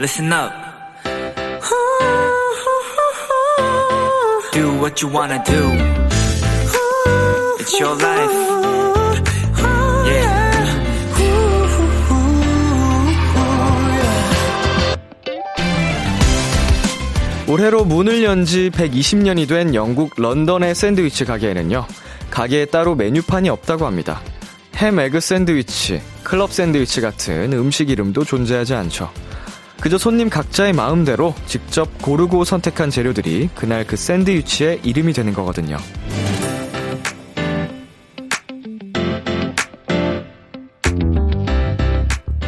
listen up. Do what you wanna do. It's your life. Yeah. 올해로 문을 연 지 120년이 된 영국 런던의 샌드위치 가게에는요, 가게에 따로 메뉴판이 없다고 합니다. 햄 에그 샌드위치, 클럽 샌드위치 같은 음식 이름도 존재하지 않죠. 그저 손님 각자의 마음대로 직접 고르고 선택한 재료들이 그날 그 샌드위치의 이름이 되는 거거든요.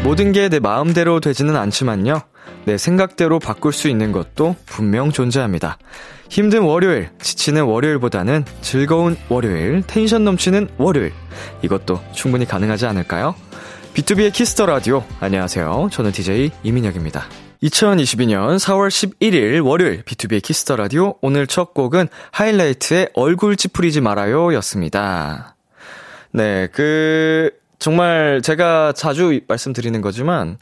모든 게 내 마음대로 되지는 않지만요. 내 생각대로 바꿀 수 있는 것도 분명 존재합니다. 힘든 월요일, 지치는 월요일보다는 즐거운 월요일, 텐션 넘치는 월요일. 이것도 충분히 가능하지 않을까요? B2B의 키스터 라디오. 안녕하세요. 저는 DJ 이민혁입니다. 2022년 4월 11일 월요일 B2B의 키스터 라디오. 오늘 첫 곡은 하이라이트의 얼굴 찌푸리지 말아요 였습니다. 네, 그, 정말 제가 자주 말씀드리는 거지만,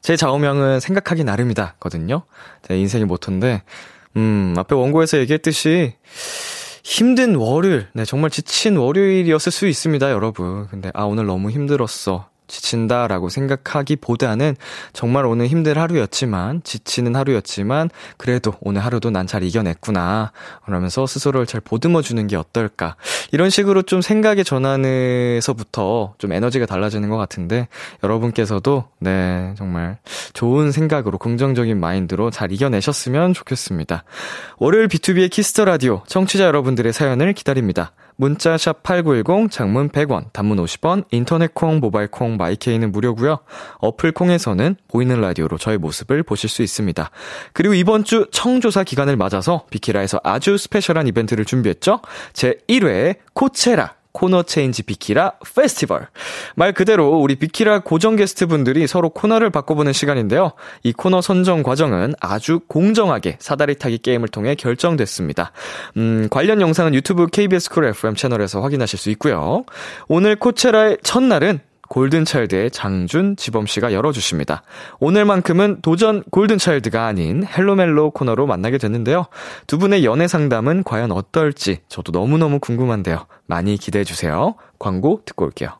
제 좌우명은 생각하기 나름이다. 거든요. 제 인생의 모토인데, 음, 앞에 원고에서 얘기했듯이, 힘든 월요일, 네, 정말 지친 월요일이었을 수 있습니다, 여러분. 근데, 아, 오늘 너무 힘들었어. 지친다라고 생각하기보다는 정말 오늘 힘든 하루였지만, 지치는 하루였지만, 그래도 오늘 하루도 난 잘 이겨냈구나. 그러면서 스스로를 잘 보듬어 주는 게 어떨까. 이런 식으로 좀 생각의 전환에서부터 좀 에너지가 달라지는 것 같은데, 여러분께서도, 네, 정말 좋은 생각으로, 긍정적인 마인드로 잘 이겨내셨으면 좋겠습니다. 월요일 B2B의 키스터 라디오, 청취자 여러분들의 사연을 기다립니다. 문자 샵 8910, 장문 100원, 단문 50원, 인터넷 콩, 모바일 콩, 마이케이는 무료고요. 어플 콩에서는 보이는 라디오로 저의 모습을 보실 수 있습니다. 그리고 이번 주 청조사 기간을 맞아서 비키라에서 아주 special한 이벤트를 준비했죠. 제 1회 코체라 코너 change 비키라 페스티벌. 말 그대로 우리 비키라 고정 게스트 분들이 서로 코너를 바꿔보는 시간인데요. 이 코너 선정 과정은 아주 공정하게 사다리 타기 게임을 통해 결정됐습니다. 음, 관련 영상은 유튜브 KBS Cool FM 채널에서 확인하실 수 있고요. 오늘 코체라의 첫날은 골든차일드의 장준 지범씨가 열어주십니다. 오늘만큼은 도전 골든차일드가 아닌 헬로멜로 코너로 만나게 됐는데요. 두 분의 연애 상담은 과연 어떨지 저도 너무너무 궁금한데요. 많이 기대해주세요. 광고 듣고 올게요.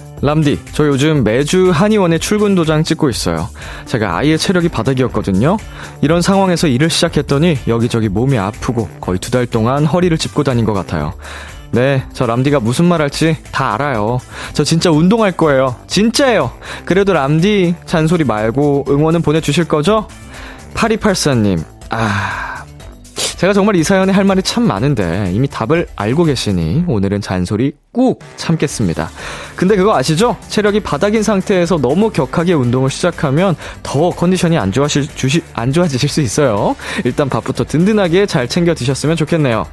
람디, 저 요즘 매주 한의원에 출근 도장 찍고 있어요. 제가 아예 체력이 바닥이었거든요. 이런 상황에서 일을 시작했더니 여기저기 몸이 아프고 거의 두 달 동안 허리를 짚고 다닌 것 같아요. 네, 저 람디가 무슨 말 할지 다 알아요. 저 진짜 운동할 거예요. 진짜예요. 그래도 람디 잔소리 말고 응원은 보내주실 거죠? 8284님, 아, 제가 정말 이 사연에 할 말이 참 많은데 이미 답을 알고 계시니 오늘은 잔소리 꾹 참겠습니다. 근데 그거 아시죠? 체력이 바닥인 상태에서 너무 격하게 운동을 시작하면 더 컨디션이 안 좋아질, 주시, 안 좋아지실 수 있어요. 일단 밥부터 든든하게 잘 챙겨 드셨으면 좋겠네요.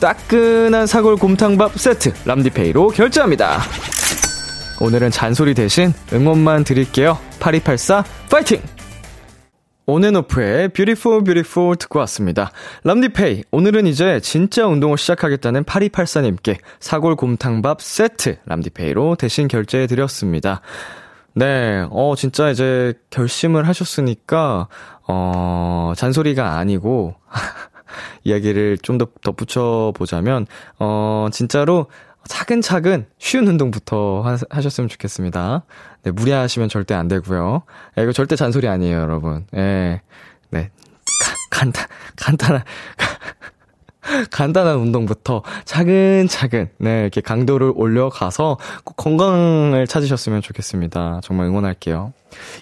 따끈한 사골 곰탕밥 세트 람디페이로 결제합니다. 오늘은 잔소리 대신 응원만 드릴게요. 8284 파이팅! 온앤오프의 Beautiful Beautiful 듣고 왔습니다. 람디페이 오늘은 이제 진짜 운동을 시작하겠다는 8284님께 사골 곰탕밥 세트 람디페이로 대신 결제해 드렸습니다. 네, 어 진짜 이제 결심을 하셨으니까 어 잔소리가 아니고 이야기를 좀 더 덧붙여 보자면 어 진짜로 차근차근 쉬운 운동부터 하, 셨으면 좋겠습니다. 네, 무리하시면 절대 안 되고요. 예, 이거 절대 잔소리 아니에요, 여러분. 예. 네. 가, 간단, 간단한, 간단한 운동부터 차근차근, 네, 이렇게 강도를 올려가서 꼭 건강을 찾으셨으면 좋겠습니다. 정말 응원할게요.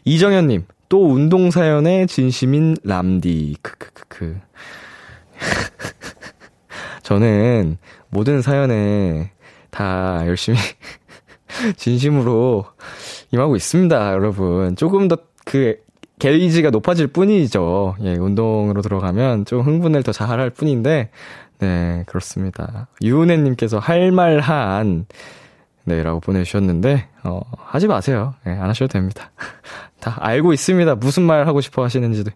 이정현님, 또 운동 사연에 진심인 람디, 크크크크. 저는 모든 사연에 다 열심히 진심으로 임하고 있습니다, 여러분. 조금 더 그 게이지가 높아질 뿐이죠. 예, 운동으로 들어가면 좀 흥분을 더 잘할 뿐인데, 네, 그렇습니다. 유은혜님께서 할 말한, 네, 라고 보내주셨는데, 어, 하지 마세요. 예, 안 하셔도 됩니다. 다 알고 있습니다. 무슨 말 하고 싶어 하시는지도.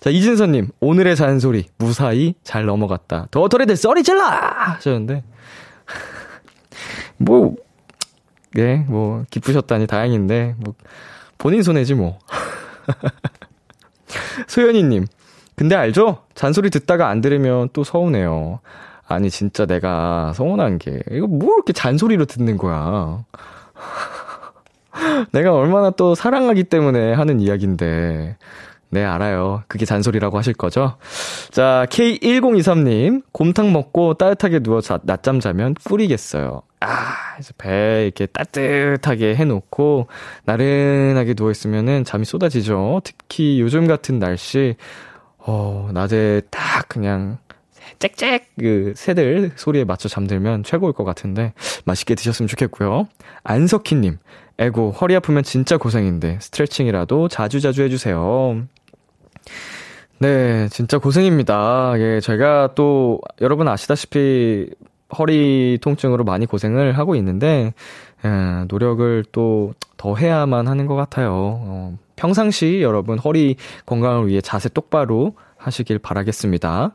자, 이진서님, 오늘의 잔소리, 무사히 잘 넘어갔다. 더터리들 썰이 질러! 하셨는데, 뭐, 예, 뭐, 기쁘셨다니 다행인데, 뭐, 본인 손해지 뭐. 소연이님, 근데 알죠? 잔소리 듣다가 안 들으면 또 서운해요. 아니, 진짜 내가 서운한 게, 이거 뭐 이렇게 잔소리로 듣는 거야. 내가 얼마나 또 사랑하기 때문에 하는 이야기인데. 네, 알아요. 그게 잔소리라고 하실 거죠? 자, K1023님, 곰탕 먹고 따뜻하게 누워 자, 낮잠 자면 꿀이겠어요. 아, 배 이렇게 따뜻하게 해놓고, 나른하게 누워있으면은 잠이 쏟아지죠. 특히 요즘 같은 날씨, 어, 낮에 딱 그냥, 짹짹 그 새들 소리에 맞춰 잠들면 최고일 것 같은데 맛있게 드셨으면 좋겠고요. 안석희님, 에고 허리 아프면 진짜 고생인데 스트레칭이라도 자주자주 해주세요. 네, 진짜 고생입니다. 예, 제가 또 여러분 아시다시피 허리 통증으로 많이 고생을 하고 있는데 예, 노력을 또 더 해야만 하는 것 같아요. 어, 평상시 여러분 허리 건강을 위해 자세 똑바로 하시길 바라겠습니다.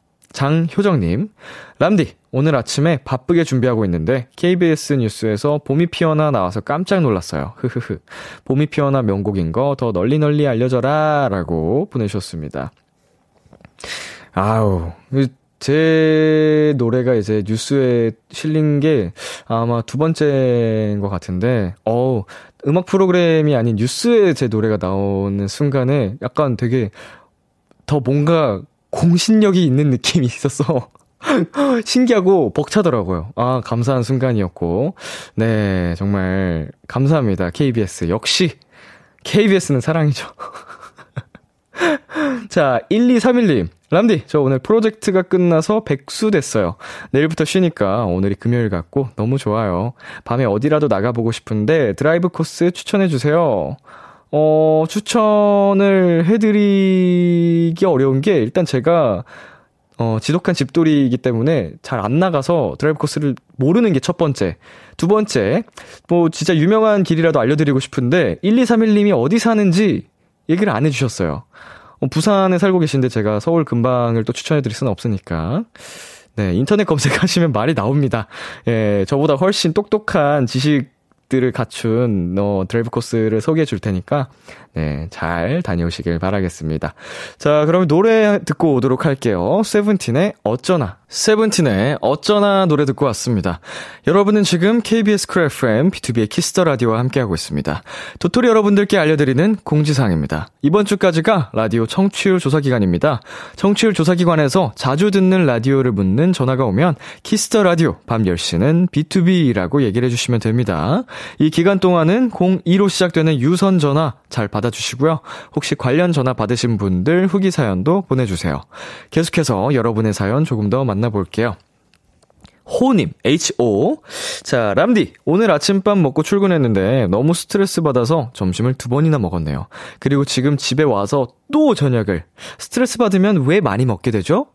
장효정님, 람디, 오늘 아침에 바쁘게 준비하고 있는데 KBS 뉴스에서 봄이 피어나 나와서 깜짝 놀랐어요. 흐흐흐. 봄이 피어나 명곡인 거 더 널리 널리 알려줘라 라고 보내주셨습니다. 아우, 제 노래가 이제 뉴스에 실린 게 아마 두 번째인 것 같은데, 어우, 음악 프로그램이 아닌 뉴스에 제 노래가 나오는 순간에 약간 되게 더 뭔가 공신력이 있는 느낌이 있어서 신기하고 벅차더라고요. 아, 감사한 순간이었고. 네, 정말 감사합니다. KBS. 역시 KBS는 사랑이죠. 자, 1231님. 람디, 저 오늘 프로젝트가 끝나서 백수 됐어요. 내일부터 쉬니까 오늘이 금요일 같고 너무 좋아요. 밤에 어디라도 나가보고 싶은데 드라이브 코스 추천해주세요. 어, 추천을 해드리기 어려운 게 일단 제가 어, 지독한 집돌이이기 때문에 잘 안 나가서 드라이브 코스를 모르는 게 첫 번째. 두 번째, 뭐 진짜 유명한 길이라도 알려드리고 싶은데 1231님이 어디 사는지 얘기를 안 해주셨어요. 어, 부산에 살고 계신데 제가 서울 근방을 또 추천해드릴 수는 없으니까. 네, 인터넷 검색하시면 말이 나옵니다. 예, 저보다 훨씬 똑똑한 지식 들을 갖춘 어, 드라이브 코스를 소개해 줄 테니까 네, 잘 다녀오시길 바라겠습니다. 자, 그러면 노래 듣고 오도록 할게요. 세븐틴의 어쩌나. 세븐틴의 어쩌나 노래 듣고 왔습니다. 여러분은 지금 KBS 쿨 FM B2B의 키스터 라디오와 함께하고 있습니다. 도토리 여러분들께 알려드리는 공지사항입니다. 이번 주까지가 라디오 청취율 조사 기간입니다. 청취율 조사 기관에서 자주 듣는 라디오를 묻는 전화가 오면 키스터 라디오 밤 10시는 B2B라고 얘기를 해주시면 됩니다. 이 기간 동안은 02로 시작되는 유선 전화 잘 받아주시고요. 혹시 관련 전화 받으신 분들 후기 사연도 보내주세요. 계속해서 여러분의 사연 조금 더 만나볼게요. 호님, H.O. 자, 람디, 오늘 아침밥 먹고 출근했는데 너무 스트레스 받아서 점심을 두 번이나 먹었네요. 그리고 지금 집에 와서 또 저녁을. 스트레스 받으면 왜 많이 먹게 되죠?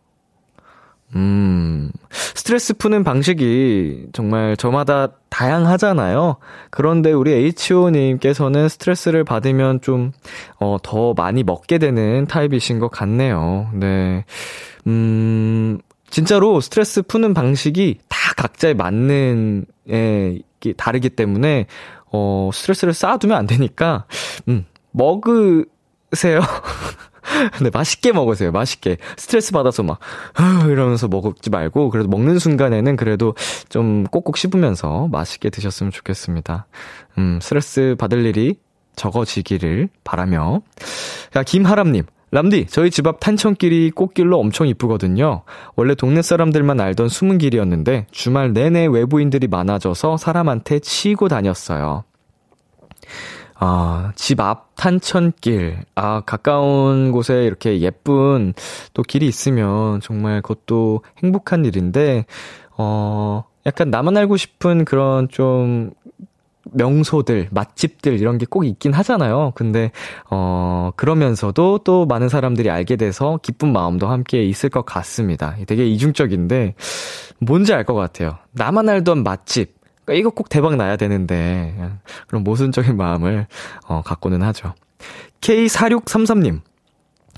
음, 스트레스 푸는 방식이 정말 저마다 다양하잖아요. 그런데 우리 H.O.님께서는 스트레스를 받으면 좀, 어, 더 많이 먹게 되는 타입이신 것 같네요. 네. 음, 진짜로 스트레스 푸는 방식이 다 각자에 맞는, 에, 다르기 때문에, 어, 스트레스를 쌓아두면 안 되니까, 음, 먹으세요. 네, 맛있게 먹으세요. 맛있게. 스트레스 받아서 막, 이러면서 먹지 말고, 그래도 먹는 순간에는 그래도 좀 꼭꼭 씹으면서 맛있게 드셨으면 좋겠습니다. 음, 스트레스 받을 일이 적어지기를 바라며. 자, 김하람님. 람디, 저희 집 앞 탄천길이 꽃길로 엄청 이쁘거든요. 원래 동네 사람들만 알던 숨은 길이었는데 주말 내내 외부인들이 많아져서 사람한테 치이고 다녔어요. 아, 집 앞 탄천길. 아, 가까운 곳에 이렇게 예쁜 또 길이 있으면 정말 그것도 행복한 일인데, 어, 약간 나만 알고 싶은 그런 좀 명소들, 맛집들 이런 게 꼭 있긴 하잖아요. 근데 어 그러면서도 또 많은 사람들이 알게 돼서 기쁜 마음도 함께 있을 것 같습니다. 되게 이중적인데 뭔지 알 것 같아요. 나만 알던 맛집 그러니까 이거 꼭 대박 나야 되는데 그런 모순적인 마음을 어, 갖고는 하죠. K4633님.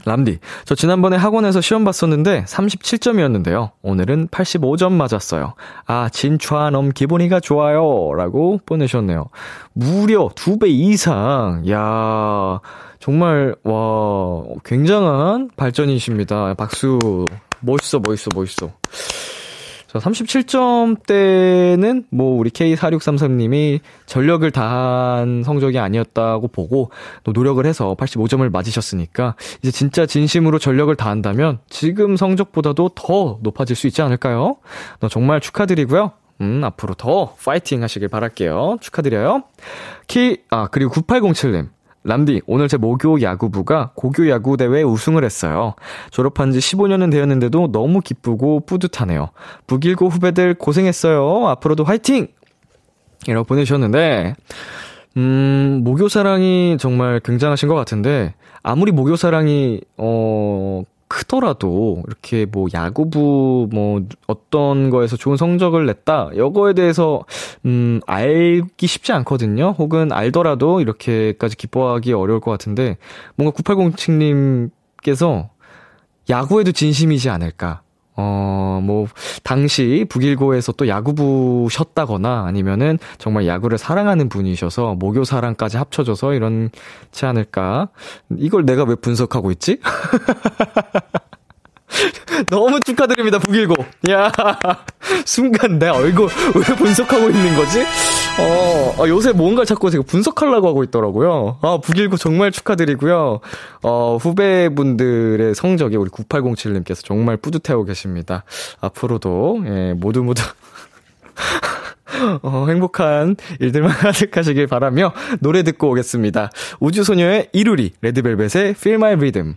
람디, 저 지난번에 학원에서 시험 봤었는데 37점이었는데요. 오늘은 85점 맞았어요. 아, 진짜 너무 기분이가 좋아요. 라고 보내셨네요. 무려 2배 이상. 야 정말, 와, 굉장한 발전이십니다. 박수. 멋있어, 멋있어, 멋있어. 자, 37점대는 뭐 우리 K4633님이 전력을 다한 성적이 아니었다고 보고 또 노력을 해서 85점을 맞으셨으니까 이제 진짜 진심으로 전력을 다한다면 지금 성적보다도 더 높아질 수 있지 않을까요? 너 정말 축하드리고요. 음, 앞으로 더 파이팅 하시길 바랄게요. 축하드려요. 키, 아, 그리고 9807님. 람디, 오늘 제 모교 야구부가 고교 야구 대회 우승을 했어요. 졸업한 지 15년은 되었는데도 너무 기쁘고 뿌듯하네요. 북일고 후배들 고생했어요. 앞으로도 화이팅! 이라고 보내주셨는데, 음, 모교 사랑이 정말 굉장하신 것 같은데, 아무리 모교 사랑이, 어, 크더라도 이렇게 뭐 야구부 뭐 어떤 거에서 좋은 성적을 냈다 이거에 대해서 음 알기 쉽지 않거든요. 혹은 알더라도 이렇게까지 기뻐하기 어려울 것 같은데 뭔가 9807님께서 야구에도 진심이지 않을까. 어, 뭐, 당시 북일고에서 또 야구부셨다거나 아니면은 정말 야구를 사랑하는 분이셔서 모교 사랑까지 합쳐져서 이런지 않을까. 이걸 내가 왜 분석하고 있지? 너무 축하드립니다, 북일고. 야 순간 내 얼굴 왜 분석하고 있는 거지? 어, 어, 요새 뭔가를 자꾸 제가 분석하려고 하고 있더라고요. 아, 북일고 정말 축하드리고요. 어, 후배분들의 성적이 우리 9807님께서 정말 뿌듯해하고 계십니다. 앞으로도, 예, 모두 모두. 어, 행복한 일들만 가득하시길 바라며 노래 듣고 오겠습니다. 우주소녀의 이루리, 레드벨벳의 Feel My Rhythm.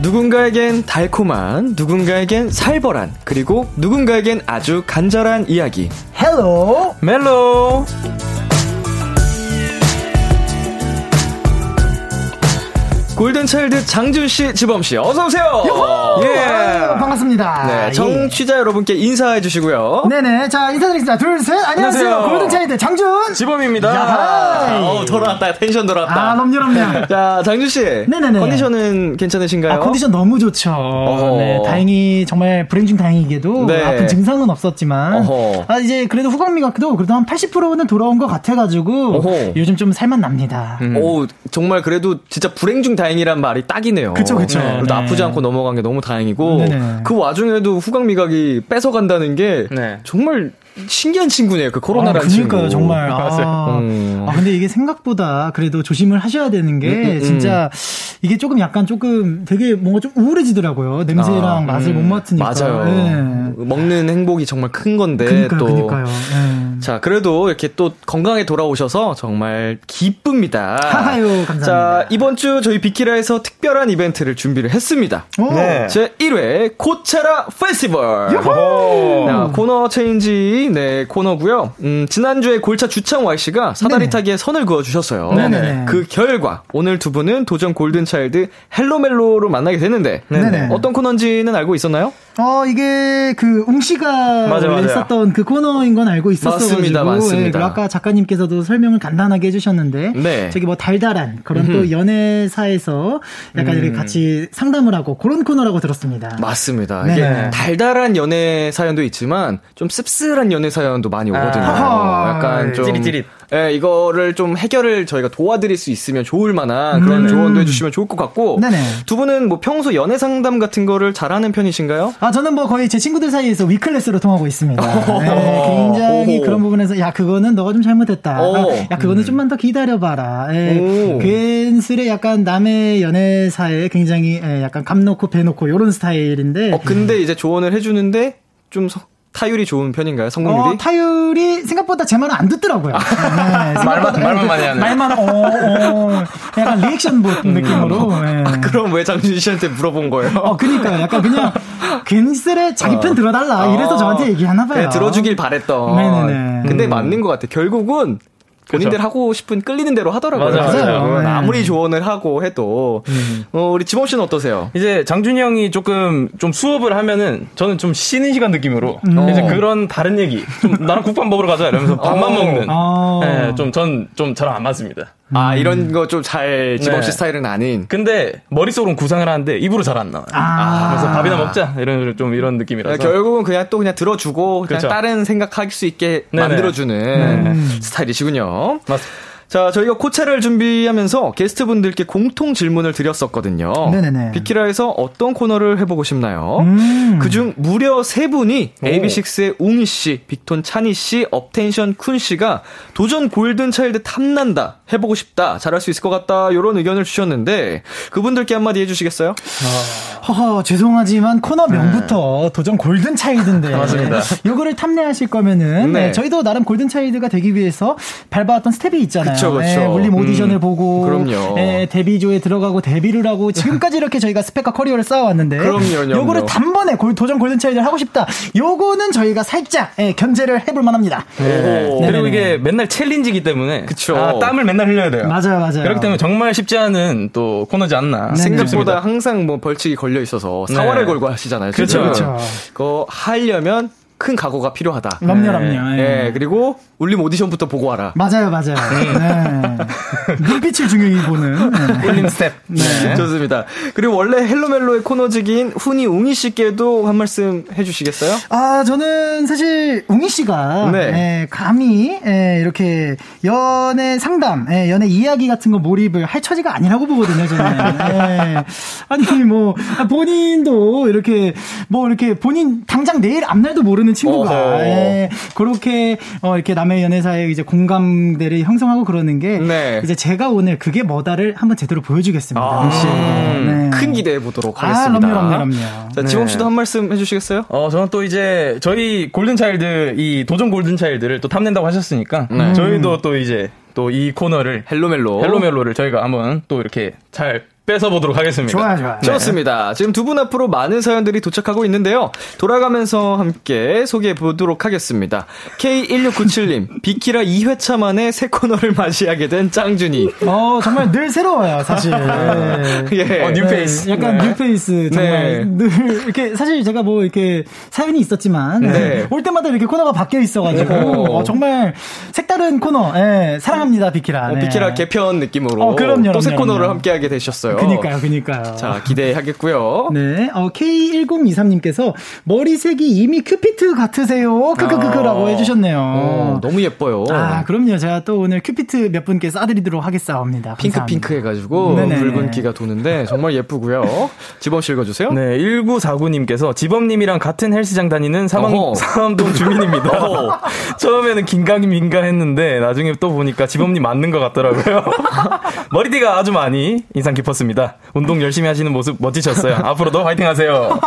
누군가에겐 달콤한, 누군가에겐 살벌한, 그리고 누군가에겐 아주 간절한 이야기. Hello 멜로! 골든차일드 장준씨, 지범씨, 어서오세요! 예. 반갑습니다. 네, 청취자 예. 여러분께 인사해 주시고요. 네네. 자, 인사드리겠습니다. 둘, 셋. 안녕하세요. 안녕하세요. 골든차일드 장준! 지범입니다. 어, 돌아왔다. 텐션 돌아왔다. 아, 넘녀넘녀. 자, 장준씨. 네네네. 컨디션은 괜찮으신가요? 아, 컨디션 너무 좋죠. 어허. 네, 다행히, 정말 불행 중 다행이게도 네. 아픈 증상은 없었지만, 어허. 아, 이제 그래도 후각 미각도 그래도 한 80%는 돌아온 것 같아가지고, 어허. 요즘 좀 살만 납니다. 음. 오, 정말 그래도 진짜 불행 중 다행 다행이란 말이 딱이네요. 그쵸, 그쵸. 네. 그래도 아프지 않고 넘어간 게 너무 다행이고, 네네. 그 와중에도 후각 미각이 뺏어간다는 게 네. 정말 신기한 친구네요. 그 코로나라는 아, 그러니까요, 정말. 아, 음. 아, 근데 이게 생각보다 그래도 조심을 하셔야 되는 게 음, 음, 음. 진짜 이게 조금 약간 조금 되게 뭔가 좀 우울해지더라고요. 냄새랑 아, 맛을 못 맡으니까. 맞아요. 네. 먹는 행복이 정말 큰 건데 그러니까요, 또. 그러니까요. 네. 자, 그래도 이렇게 또 건강에 돌아오셔서 정말 기쁩니다. 아유, 감사합니다. 자, 이번 주 저희 비키라에서 특별한 이벤트를 준비를 했습니다. 네. 제 1회 코체라 페스티벌. 자, 코너 체인지, 네, 코너고요 음, 지난주에 골차 주찬 Y씨가 사다리 타기에 선을 그어주셨어요. 네네. 그 결과, 오늘 두 분은 도전 골든차일드 Hello 멜로로 만나게 되는데, 네네. 어떤 코너인지는 알고 있었나요? 어, 이게 그 웅씨가 맞아, 있었던 그 코너인 건 알고 있었어요. 맞습니다, 맞습니다. 네, 아까 작가님께서도 설명을 간단하게 해주셨는데, 네. 저기 뭐 달달한 그런 음흠. 또 연애사에서 약간 음. 이렇게 같이 상담을 하고 그런 코너라고 들었습니다. 맞습니다. 네. 이게 달달한 연애 사연도 있지만 좀 씁쓸한 연애 사연도 많이 오거든요. 아. 약간 좀 찌릿찌릿. 예, 이거를 좀 해결을 저희가 도와드릴 수 있으면 좋을 만한 그런 음. 조언도 해주시면 좋을 것 같고 네네. 두 분은 뭐 평소 연애 상담 같은 거를 잘하는 편이신가요? 아 저는 뭐 거의 제 친구들 사이에서 위클래스로 통하고 있습니다. 네, 굉장히 그런 부분에서 야 그거는 너가 좀 잘못했다. 아, 야 그거는 음. 좀만 더 기다려봐라. 예, 괜스레 약간 남의 연애 사에 굉장히 예, 약간 감 놓고 배 놓고 이런 스타일인데. 어 근데 이제 조언을 해주는데 좀 타율이 좋은 편인가요? 성공률이? 어, 타율이 생각보다 제 말은 안 듣더라고요. 아, 네, 말만, 말만 많이 하네. 말만, 어, 어, 약간 리액션 봇 음. 느낌으로. 네. 아, 그럼 왜 장준 씨한테 물어본 거예요? 어, 그니까요. 약간 그냥, 괜스레 자기 어. 편 들어달라. 이래서 저한테 얘기하나 봐요. 네, 들어주길 바랬던. 네네네. 근데 음. 맞는 것 같아. 결국은 본인들 그렇죠. 하고 싶은 끌리는 대로 하더라고요. 맞아요. 맞아요. 네. 아무리 조언을 하고 해도 음. 어, 우리 지범 씨는 어떠세요? 이제 장준이 형이 조금 좀 수업을 하면은 저는 좀 쉬는 시간 느낌으로 음. 이제 그런 다른 얘기 좀 나랑 국밥 먹으러 가자 이러면서 밥만 어. 먹는 어. 네, 좀전 좀 저랑 안 맞습니다. 아, 음. 이런 거 좀잘 지범 씨 네. 스타일은 아닌. 근데 머릿속으로는 구상을 하는데 입으로 잘 안 나와요. 아. 그래서 밥이나 먹자. 이런 좀 이런 느낌이라서. 네, 결국은 그냥 또 그냥 들어주고 그냥 그렇죠. 다른 생각할 수 있게 네네. 만들어주는 음. 스타일이시군요. 맞습니다. 자, 저희가 코체를 준비하면서 게스트분들께 공통 질문을 드렸었거든요. 네네네. 비키라에서 어떤 코너를 해보고 싶나요? 음. 그중 무려 세 분이 AB6IX의 웅이 씨, 빅톤 찬이 씨, 업텐션 쿤 씨가 도전 골든 차일드 탐난다, 해보고 싶다, 잘할 수 있을 것 같다, 이런 의견을 주셨는데 그분들께 한마디 해주시겠어요? 아... 허허, 죄송하지만 코너 명부터 네. 도전 골든 차일드인데. 맞습니다. 요거를 탐내하실 거면은 네. 네, 저희도 나름 골든 차일드가 되기 위해서 밟아왔던 스텝이 있잖아요. 그쵸, 그쵸. 네, 울림 오디션을 음, 보고 그럼요. 네, 데뷔조에 들어가고 데뷔를 하고 지금까지 이렇게 저희가 스펙과 커리어를 쌓아왔는데 그럼요, 요거를 단번에 골, 도전 골든 차일드 하고 싶다. 요거는 저희가 살짝 예, 견제를 해볼 만합니다. 네. 그리고 이게 맨날 challenge기 때문에 그쵸. 아, 땀을 맨날 흘려야 돼요. 맞아요, 맞아요. 그렇기 때문에 정말 쉽지 않은 또 코너지 않나. 생각보다 항상 뭐 벌칙이 걸려 있어서 사활을 네. 걸고 하시잖아요. 그렇죠, 그렇죠. 그거 하려면 큰 각오가 필요하다. 그럼요. 네. 예. 그리고 울림 오디션부터 보고 와라. 맞아요, 맞아요. 네. 눈빛을 중요히 보는 네. 울림 스텝. 네. 네. 좋습니다. 그리고 원래 헬로멜로의 코너직인 훈이 웅이 씨께도 한 말씀 해주시겠어요? 아, 저는 사실 웅이 씨가 네. 예, 감히 예, 이렇게 연애 상담, 예, 연애 이야기 같은 거 몰입을 할 처지가 아니라고 보거든요, 저는. 예. 아니 뭐 본인도 이렇게 뭐 이렇게 본인 당장 내일 앞날도 모르는 친구가 예, 그렇게 어, 이렇게 남 남의 연애사에 이제 공감대를 형성하고 그러는 게 네. 이제 제가 오늘 그게 뭐다를 한번 제대로 보여주겠습니다. 아, 네. 큰 기대해 보도록 하겠습니다. 아, 그럼요, 그럼요. 자, 지범 씨도 네. 한 말씀 해주시겠어요? 어, 저는 또 이제 저희 골든 차일드 이 도전 골든 차일드를 또 탐낸다고 하셨으니까 네. 저희도 또 이제 또 이 코너를 Hello 멜로 Hello 멜로를 저희가 한번 또 이렇게 잘 뺏어보도록 하겠습니다. 좋아요, 좋아요. 좋습니다. 지금 두 분 앞으로 많은 사연들이 도착하고 있는데요. 돌아가면서 함께 소개해 보도록 하겠습니다. K1697님, 비키라 2회차 만에 새 코너를 맞이하게 된 짱준이. 어, 정말 늘 새로워요, 사실. 네. 예. 어, new face. 네, 약간 네. 뉴페이스. 정말 네. 늘, 이렇게, 사실 제가 뭐 이렇게 사연이 있었지만, 네. 올 때마다 이렇게 코너가 바뀌어 있어가지고, 어, 정말 색다른 코너, 예, 사랑합니다, 비키라. 어, 비키라 개편 느낌으로. 어, 그럼요. 또 새 코너를 함께하게 되셨어요. 그니까요, 그니까요. 자, 기대하겠고요. 네. 어, K1023님께서 머리색이 이미 큐피트 같으세요. 크크크크라고 아, 해주셨네요. 어, 너무 예뻐요. 아, 그럼요. 제가 또 오늘 큐피트 몇 분께 쏴드리도록 하겠사옵니다. 핑크핑크 해가지고 붉은 기가 도는데 정말 예쁘고요. 지범 씨 읽어주세요. 네. 1949님께서 지범님이랑 같은 헬스장 다니는 사망, 사암동 주민입니다. 처음에는 긴가민가 했는데 나중에 또 보니까 지범님 맞는 것 같더라고요. 머리띠가 아주 많이 인상 깊었습니다. 좋습니다. 운동 열심히 하시는 모습 멋지셨어요. 앞으로도 화이팅 하세요.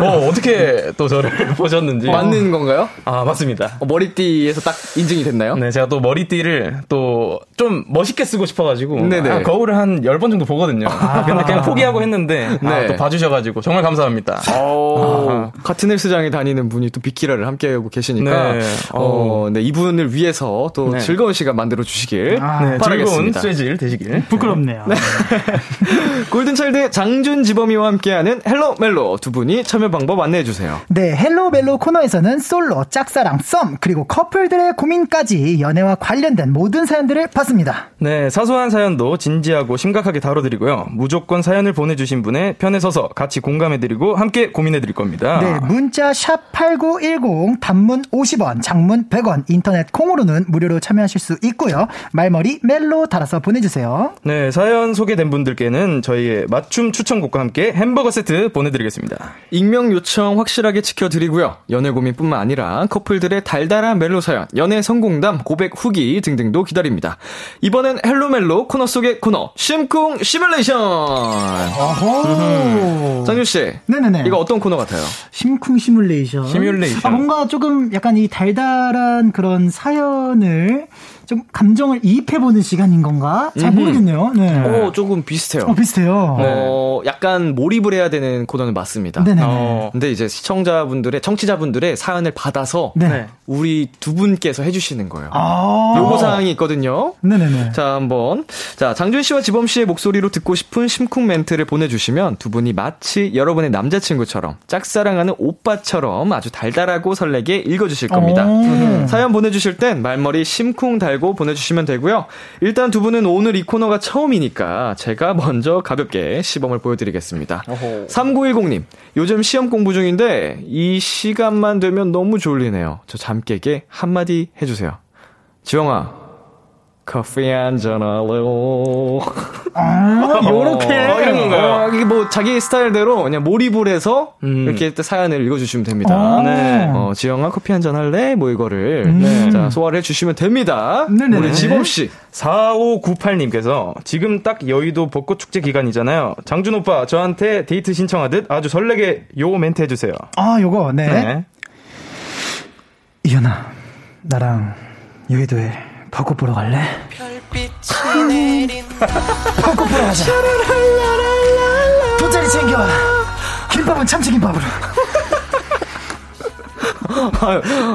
어, 어떻게 또 저를 보셨는지. 맞는 건가요? 아, 맞습니다. 어, 머리띠에서 딱 인증이 됐나요? 네, 제가 또 머리띠를 또 좀 멋있게 쓰고 싶어가지고. 네네. 아, 거울을 한 10번 정도 보거든요. 아, 근데 그냥 포기하고 했는데. 아, 네. 아, 또 봐주셔가지고 정말 감사합니다. 같은 헬스장에 다니는 분이 또 비키라를 함께하고 계시니까. 네. 어, 네, 이분을 위해서 또 네. 즐거운 시간 만들어 주시길. 아, 네. 즐거운 쇠질 되시길. 부끄럽네요. 네. 골든차일드 장준 지범이와 함께하는 헬로 멜로 두 분이 참여 방법 안내해 주세요. 네, 헬로 멜로 코너에서는 솔로, 짝사랑, 썸 그리고 커플들의 고민까지 연애와 관련된 모든 사연들을 받습니다. 네, 사소한 사연도 진지하고 심각하게 다뤄드리고요. 무조건 사연을 보내주신 분의 편에 서서 같이 공감해드리고 함께 고민해드릴 겁니다. 네, 문자 샵 #8910 단문 50원, 장문 100원, 인터넷 콩으로는 무료로 참여하실 수 있고요. 말머리 멜로 달아서 보내주세요. 네, 사연 소개된 분들께 는 저희의 맞춤 추천곡과 함께 햄버거 세트 보내드리겠습니다. 익명 요청 확실하게 지켜드리고요. 연애 고민뿐만 아니라 커플들의 달달한 멜로 사연, 연애 성공담, 고백 후기 등등도 기다립니다. 이번엔 헬로멜로 코너 속의 코너 심쿵 시뮬레이션. 장준 씨, 네네네. 이거 어떤 코너 같아요? 심쿵 시뮬레이션. 시뮬레이션. 아, 뭔가 조금 약간 이 달달한 그런 사연을 좀 감정을 이입해보는 시간인 건가? 잘 모르겠네요. 네. 어, 조금 비슷해요. 어, 비슷해요. 네. 어, 약간 몰입을 해야 되는 코너는 맞습니다. 네네. 어, 근데 이제 시청자분들의, 청취자분들의 사연을 받아서 네. 우리 두 분께서 해주시는 거예요. 아~ 요구사항이 있거든요. 네네네. 자, 한번. 자, 장준 씨와 지범 씨의 목소리로 듣고 싶은 심쿵 멘트를 보내주시면 두 분이 마치 여러분의 남자친구처럼 짝사랑하는 오빠처럼 아주 달달하고 설레게 읽어주실 겁니다. 사연 보내주실 땐 말머리 심쿵 달 달고 보내주시면 되고요. 일단 두 분은 오늘 이 코너가 처음이니까 제가 먼저 가볍게 시범을 보여드리겠습니다. 어허. 3910님, 요즘 시험 공부 중인데 이 시간만 되면 너무 졸리네요. 저 잠 깨게 한마디 해주세요. 지영아, 커피 한잔 할래요. 아, 요렇게. 어, 이런 건가요? 어, 이게 뭐 자기 스타일대로 그냥 몰입을 해서 음. 이렇게 사연을 읽어주시면 됩니다. 아. 네. 어, 지영아 커피 한잔 할래? 뭐 이거를. 음. 네. 자, 소화를 해주시면 됩니다. 네네. 우리 지범씨. 4598님께서 지금 딱 여의도 벚꽃축제 기간이잖아요. 장준 오빠, 저한테 데이트 신청하듯 아주 설레게 요 멘트 해주세요. 아, 요거, 네. 네. 이현아, 나랑 여의도에 벚꽃 보러 갈래? 벚꽃 보러 가자. 돗자리 챙겨와. 김밥은 참치김밥으로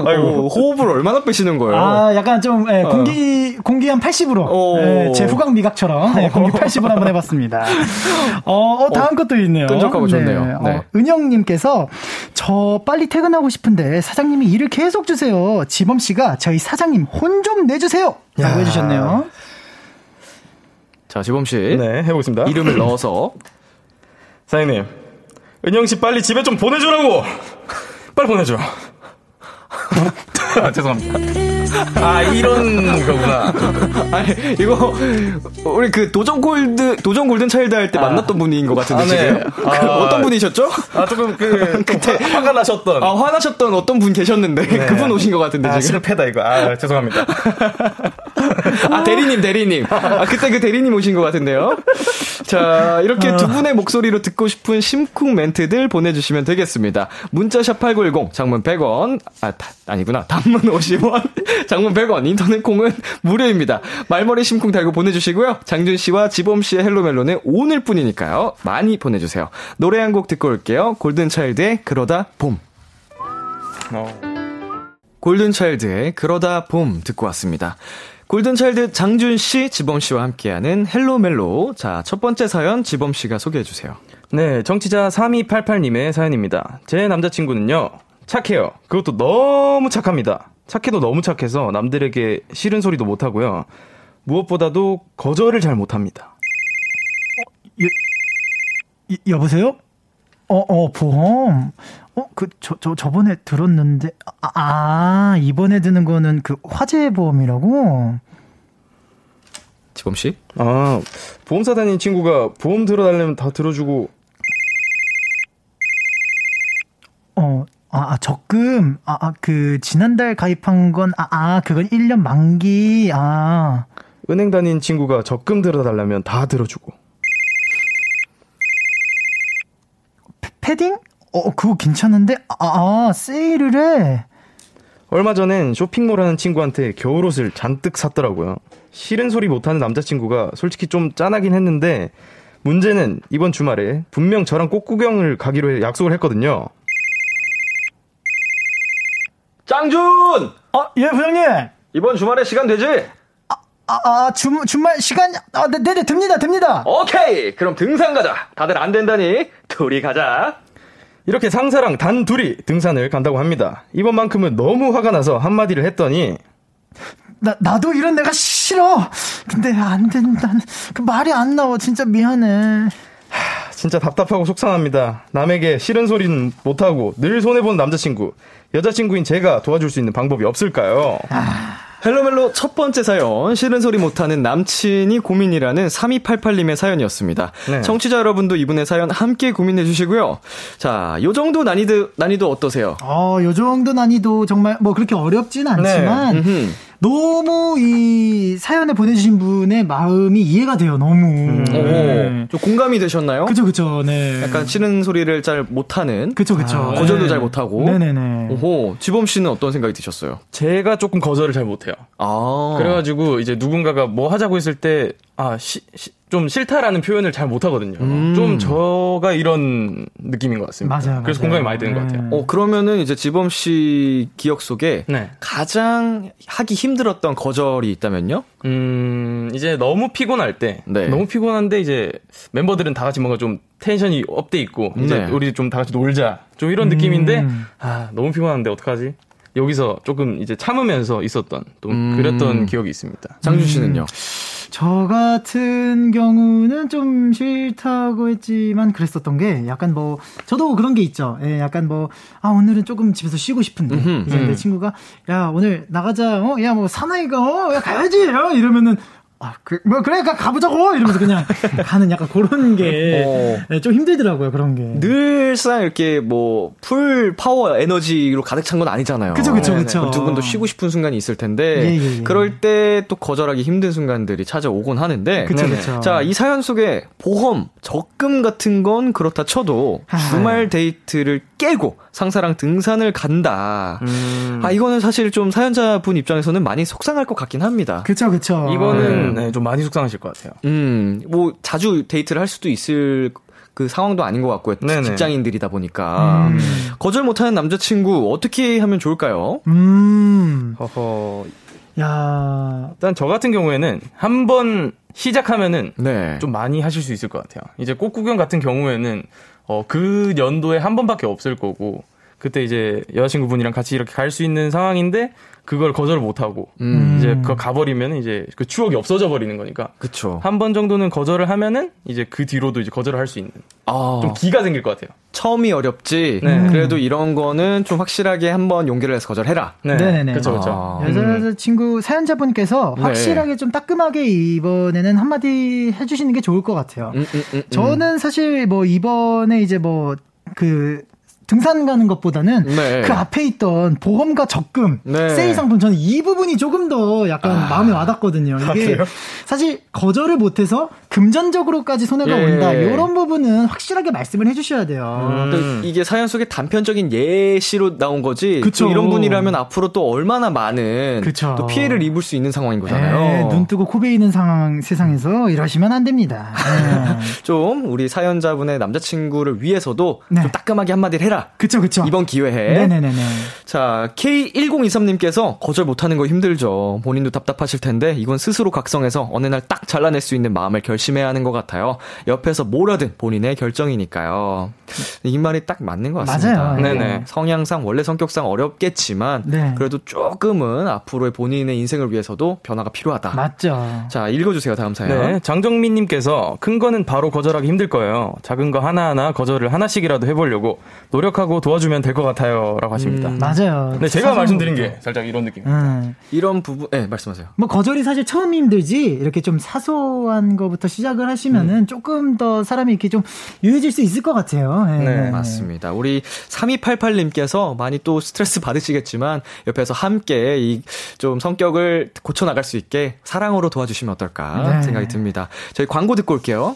아이고, 호흡을 얼마나 빼시는 거예요? 아, 약간 좀, 예, 공기, 어. 공기 한 80으로. 예, 제 후각 미각처럼, 예, 공기 80으로 한번 해봤습니다. 어, 어 다음 어, 것도 있네요. 끈적하고 좋네요. 네. 네. 어, 은영님께서, 저 빨리 퇴근하고 싶은데 사장님이 일을 계속 주세요. 지범씨가 저희 사장님 혼 좀 내주세요. 라고 해주셨네요. 자, 지범씨. 네, 해보겠습니다. 이름을 넣어서. 사장님, 은영씨 빨리 집에 좀 보내주라고! 빨리 보내줘. 아, 죄송합니다. 아, 이런 거구나. 아니, 이거, 우리 그 도전 골드, 도전 골든 차일드 할때 아. 만났던 분인 것 같은데, 아, 네. 지금. 그 아, 어떤 분이셨죠? 아, 조금 그, 그때 화가 나셨던. 아, 화나셨던 어떤 분 계셨는데, 네. 그분 오신 것 같은데, 아, 지금. 실패다, 이거. 아, 죄송합니다. 아, 대리님, 대리님. 아, 그때 그 대리님 오신 것 같은데요. 자, 이렇게 두 분의 목소리로 듣고 싶은 심쿵 멘트들 보내주시면 되겠습니다. 문자샵 8910, 장문 100원, 아, 다, 아니구나. 단문 50원, 장문 100원, 인터넷 콩은 무료입니다. 말머리 심쿵 달고 보내주시고요. 장준 씨와 지범 씨의 헬로멜로는 오늘 뿐이니까요. 많이 보내주세요. 노래 한 곡 듣고 올게요. 골든차일드의 그러다 봄. 어. 골든차일드의 그러다 봄 듣고 왔습니다. 골든차일드 장준 씨, 지범 씨와 함께하는 헬로 멜로. 자, 첫 번째 사연 지범 씨가 소개해 주세요. 네, 청취자 3288님의 사연입니다. 제 남자친구는요, 착해요. 그것도 너무 착합니다. 착해도 너무 착해서 남들에게 싫은 소리도 못하고요. 무엇보다도 거절을 잘 못합니다. 어, 여, 여보세요? 어, 어, 보험. 어, 그, 저, 저, 저번에 들었는데, 아, 아 이번에 드는 거는 그 화재 보험이라고? 지범 씨? 아, 보험사 다닌 친구가 보험 들어달라면 다 들어주고. 어, 아, 아 적금. 아, 아, 그, 지난달 가입한 건, 아, 아, 그건 1년 만기. 아. 은행 다닌 친구가 적금 들어달라면 다 들어주고. 패딩? 어, 그거 괜찮은데? 아, 아 세일을 해. 얼마 전엔 쇼핑몰 하는 친구한테 겨울옷을 잔뜩 샀더라고요. 싫은 소리 못하는 남자친구가 솔직히 좀 짠하긴 했는데 문제는 이번 주말에 분명 저랑 꽃구경을 가기로 약속을 했거든요. 짱준! 아, 예, 부장님! 이번 주말에 시간 되지? 아, 아, 아 주, 주말 시간, 아, 네, 네, 됩니다, 됩니다! 오케이! 그럼 등산 가자! 다들 안 된다니, 둘이 가자! 이렇게 상사랑 단 둘이 등산을 간다고 합니다. 이번만큼은 너무 화가 나서 한마디를 했더니 나, 나도 이런 내가 싫어! 근데 안 된다. 그 말이 안 나와. 진짜 미안해. 하, 진짜 답답하고 속상합니다. 남에게 싫은 소리는 못하고 늘 손해보는 남자친구. 여자친구인 제가 도와줄 수 있는 방법이 없을까요? 아... 헬로멜로 첫 번째 사연, 싫은 소리 못하는 남친이 고민이라는 3288님의 사연이었습니다. 네. 청취자 여러분도 이분의 사연 함께 고민해 주시고요. 자, 요 정도 난이도, 난이도 어떠세요? 어, 요 정도 난이도 정말 뭐 그렇게 어렵진 않지만, 네. 너무 이 사연을 보내주신 분의 마음이 이해가 돼요. 너무. 음. 네. 좀 공감이 되셨나요? 그죠, 그죠. 네. 약간 싫은 소리를 잘 못하는. 그죠, 그죠. 아, 거절도 네. 잘 못하고. 네네네. 오호. 지범 씨는 어떤 생각이 드셨어요? 제가 조금 거절을 잘 못해요. 아. 그래가지고 이제 누군가가 뭐 하자고 했을 때, 아, 시, 시, 좀 싫다라는 표현을 잘 못하거든요. 음. 좀 저가 이런 느낌인 것 같습니다. 맞아요. 그래서 맞아요. 공감이 많이 되는 네. 것 같아요. 어 그러면은 이제 지범 씨 기억 속에 네. 가장 하기 힘들었던 거절이 있다면요? 음 이제 너무 피곤할 때, 네. 너무 피곤한데 이제 멤버들은 다 같이 뭔가 좀 텐션이 업돼 있고 이제 네. 우리 좀 다 같이 놀자 좀 이런 음. 느낌인데 아 너무 피곤한데 어떡하지? 여기서 조금 이제 참으면서 있었던 또 음. 그랬던 기억이 있습니다. 장준 씨는요? 음. 저 같은 경우는 좀 싫다고 했지만 그랬었던 게 약간 뭐 저도 그런 게 있죠. 예, 약간 뭐 아 오늘은 조금 집에서 쉬고 싶은데 음흠, 이제 음. 내 친구가 야 오늘 나가자. 어, 야 뭐 사나이가 어, 야 가야지. 어, 이러면은 아, 그, 뭐, 그러니까 가보자고! 이러면서 그냥 가는 약간 그런 게, 어. 네, 좀 힘들더라고요, 그런 게. 늘상 이렇게 뭐, full power 에너지로 가득 찬 건 아니잖아요. 그쵸, 그쵸, 그쵸. 두 분도 쉬고 싶은 순간이 있을 텐데, 예, 예, 예. 그럴 때 또 거절하기 힘든 순간들이 찾아오곤 하는데, 그쵸, 그쵸. 자, 이 사연 속에 보험, 적금 같은 건 그렇다 쳐도, 주말 데이트를 깨고 상사랑 등산을 간다. 음. 아, 이거는 사실 좀 사연자분 입장에서는 많이 속상할 것 같긴 합니다. 그쵸, 그쵸. 이거는 네, 좀 많이 속상하실 것 같아요. 음, 뭐 자주 데이트를 할 수도 있을 그 상황도 아닌 것 같고요. 네네. 직장인들이다 보니까 음. 거절 못하는 남자친구 어떻게 하면 좋을까요? 음, 허허. 야, 일단 저 같은 경우에는 한 번 시작하면은 네. 좀 많이 하실 수 있을 것 같아요. 이제 꽃구경 같은 경우에는 어, 그 연도에 한 번밖에 없을 거고 그때 이제 여자친구분이랑 같이 이렇게 갈 수 있는 상황인데 그걸 거절을 못 하고 음. 이제 그거 가버리면 이제 그 추억이 없어져 버리는 거니까. 그렇죠. 한 번 정도는 거절을 하면은 이제 그 뒤로도 이제 거절을 할 수 있는 아. 좀 기가 생길 것 같아요. 처음이 어렵지. 네. 그래도 이런 거는 좀 확실하게 한번 용기를 내서 거절해라. 네. 네 네 그렇죠, 그렇죠. 아. 여자 친구 사연자분께서 네. 확실하게 네. 좀 따끔하게 이번에는 한마디 해주시는 게 좋을 것 같아요. 음, 음, 음, 음. 저는 사실 뭐 이번에 이제 뭐그 등산 가는 것보다는 네. 그 앞에 있던 보험과 적금 네. 세일 상품 저는 이 부분이 조금 더 약간 아. 마음에 와닿거든요. 이게 아, 사실 거절을 못해서 금전적으로까지 손해가 예. 온다 이런 부분은 확실하게 말씀을 해주셔야 돼요. 음. 이게 사연 속에 단편적인 예시로 나온 거지. 그쵸. 이런 분이라면 앞으로 또 얼마나 많은 그쵸. 또 피해를 입을 수 있는 상황인 거잖아요. 네, 눈 뜨고 코 베이는 상황 세상에서 이러시면 안 됩니다. 네. 좀 우리 사연자분의 남자친구를 위해서도 네. 좀 따끔하게 한마디를 해라. 합니다. 그쵸, 그쵸. 이번 기회에. 네네네. 자, K1023님께서 거절 못하는 거 힘들죠. 본인도 답답하실 텐데, 이건 스스로 각성해서 어느 날 딱 잘라낼 수 있는 마음을 결심해야 하는 것 같아요. 옆에서 뭐라든 본인의 결정이니까요. 이 말이 딱 맞는 것 같습니다. 맞아요. 네네. 네. 성향상, 원래 성격상 어렵겠지만, 네. 그래도 조금은 앞으로의 본인의 인생을 위해서도 변화가 필요하다. 맞죠. 자, 읽어주세요, 다음 사연. 네. 장정민님께서 큰 거는 바로 거절하기 힘들 거예요. 작은 거 하나하나 거절을 하나씩이라도 해보려고 노력 노력하고 도와주면 될 것 같아요. 라고 하십니다. 음, 맞아요. 네, 제가 말씀드린 게 살짝 이런 느낌입니다. 음. 이런 부분, 네, 말씀하세요. 뭐, 거절이 사실 처음 힘들지, 이렇게 좀 사소한 거부터 시작을 하시면은 음. 조금 더 사람이 이렇게 좀 유해질 수 있을 것 같아요. 네, 네. 맞습니다. 우리 3288님께서 많이 또 스트레스 받으시겠지만, 옆에서 함께 이 좀 성격을 고쳐 나갈 수 있게 사랑으로 도와주시면 어떨까 네. 생각이 듭니다. 저희 광고 듣고 올게요.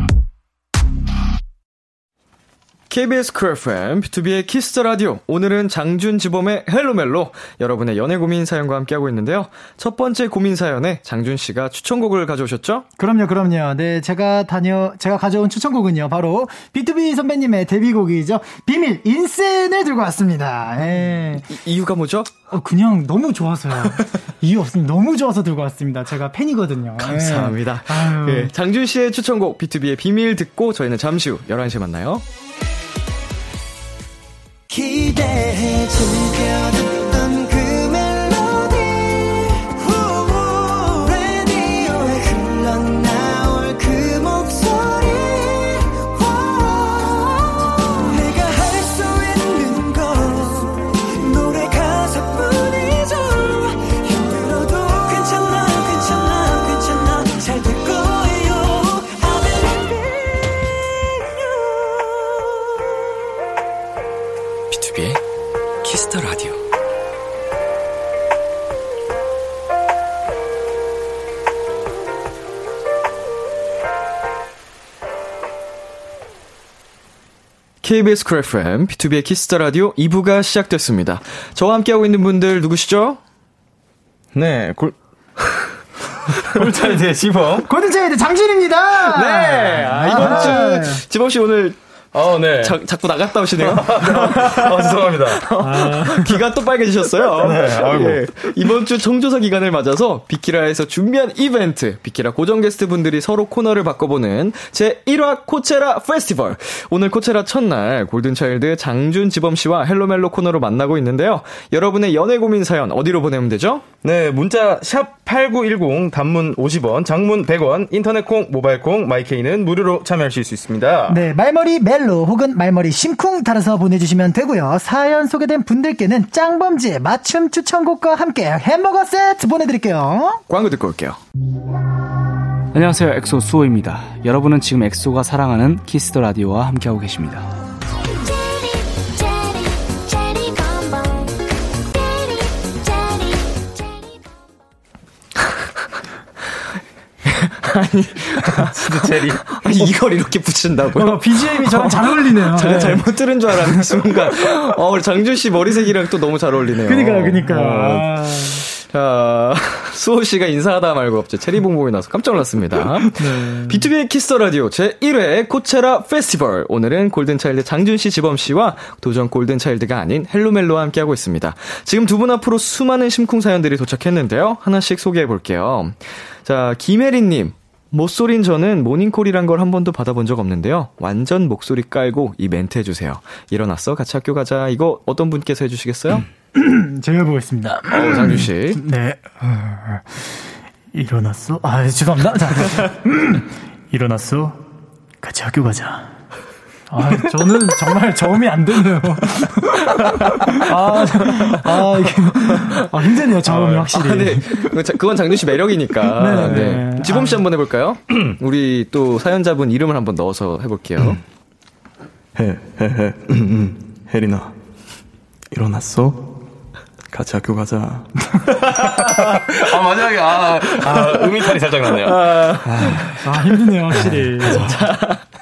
KBS 쿨 FM, 비투비의 키스 더 라디오. 오늘은 장준지범의 헬로멜로 여러분의 연애 고민 사연과 함께하고 있는데요. 첫 번째 고민 사연에 장준 씨가 추천곡을 가져오셨죠? 그럼요, 그럼요. 네, 제가 다녀 제가 가져온 추천곡은요. 바로 B2B 선배님의 데뷔곡이죠. 비밀 Insane을 들고 왔습니다. 예. 이, 유가 뭐죠? 어, 그냥 너무 좋아서요. 이유 없습니다. 너무 좋아서 들고 왔습니다. 제가 팬이거든요. 감사합니다. 예. 예, 장준 씨의 추천곡 B2B의 비밀 듣고 저희는 잠시 후 11시에 만나요. 기대해 즐겨 KBS 쿨 FM, 비투비의 키스 더 라디오 2부가 시작됐습니다. 저와 함께하고 있는 분들 누구시죠? 네, 골, 골차일드 지범. 골든차일드 장준입니다! 네, 아, 이번 아. 주, 지범씨 오늘 어, 네. 자, 자꾸 나갔다 오시네요. 어, 죄송합니다. 아, 귀가 또 빨개지셨어요. 네, 아이고. 예, 이번 주 청조사 기간을 맞아서 비키라에서 준비한 이벤트, 비키라 고정 게스트 분들이 서로 코너를 바꿔보는 제 1화 코체라 페스티벌. 오늘 코체라 첫날 골든차일드 장준 지범 씨와 헬로멜로 코너로 만나고 있는데요. 여러분의 연애 고민 사연 어디로 보내면 되죠? 네, 문자 샵 8910 단문 50원, 장문 100원, 인터넷 콩, 모바일 콩, 마이케이는 무료로 참여하실 수 있습니다. 네, 말머리 멜로 혹은 말머리 심쿵 달아서 보내주시면 되고요. 사연 소개된 분들께는 짱범지의 맞춤 추천곡과 함께 햄버거 세트 보내드릴게요. 광고 듣고 올게요. 안녕하세요, 엑소 수호입니다. 여러분은 지금 엑소가 사랑하는 키스 더 라디오와 함께하고 계십니다. 아니, 진짜 제리. 아니, 이걸 이렇게 붙인다고요? 어, BGM이 저랑 잘 어울리네요. 제가 네. 잘못 들은 줄 알았는데, 순간. 어, 우리 장준 씨 머리색이랑 또 너무 잘 어울리네요. 그니까요, 그니까. 어. 자, 수호 씨가 인사하다 말고 갑자기 체리봉봉이 나서 깜짝 놀랐습니다. 네. 비투비의 키스 더 라디오 제 1회 코체라 페스티벌. 오늘은 골든차일드 장준 씨, 지범 씨와 도전 골든차일드가 아닌 헬로멜로와 함께하고 있습니다. 지금 두 분 앞으로 수많은 심쿵 사연들이 도착했는데요. 하나씩 소개해 볼게요. 자, 김혜린님. 모쏠인 저는 모닝콜이란 걸 한 번도 받아본 적 없는데요. 완전 목소리 깔고 이 멘트 해주세요. 일어났어? 같이 학교 가자. 이거 어떤 분께서 해주시겠어요? 제가 해보겠습니다. 어, 장주씨. 네. 일어났어? 아, 죄송합니다. 자, 일어났어? 같이 학교 가자. 아, 저는 정말 저음이 안 되네요. 아, 아, 이게, 아, 힘드네요, 저음이 아, 확실히. 아, 네. 그건 장준 씨 매력이니까. 네. 네. 네. 지범 씨 아. 한번 해볼까요? 우리 또 사연자분 이름을 한번 넣어서 해볼게요. 해, 해, 해, 혜리나. 일어났어? 같이 학교 가자. 아, 마지막에, 아, 아, 음이 탈이 살짝 나네요. 아, 아 힘드네요, 확실히.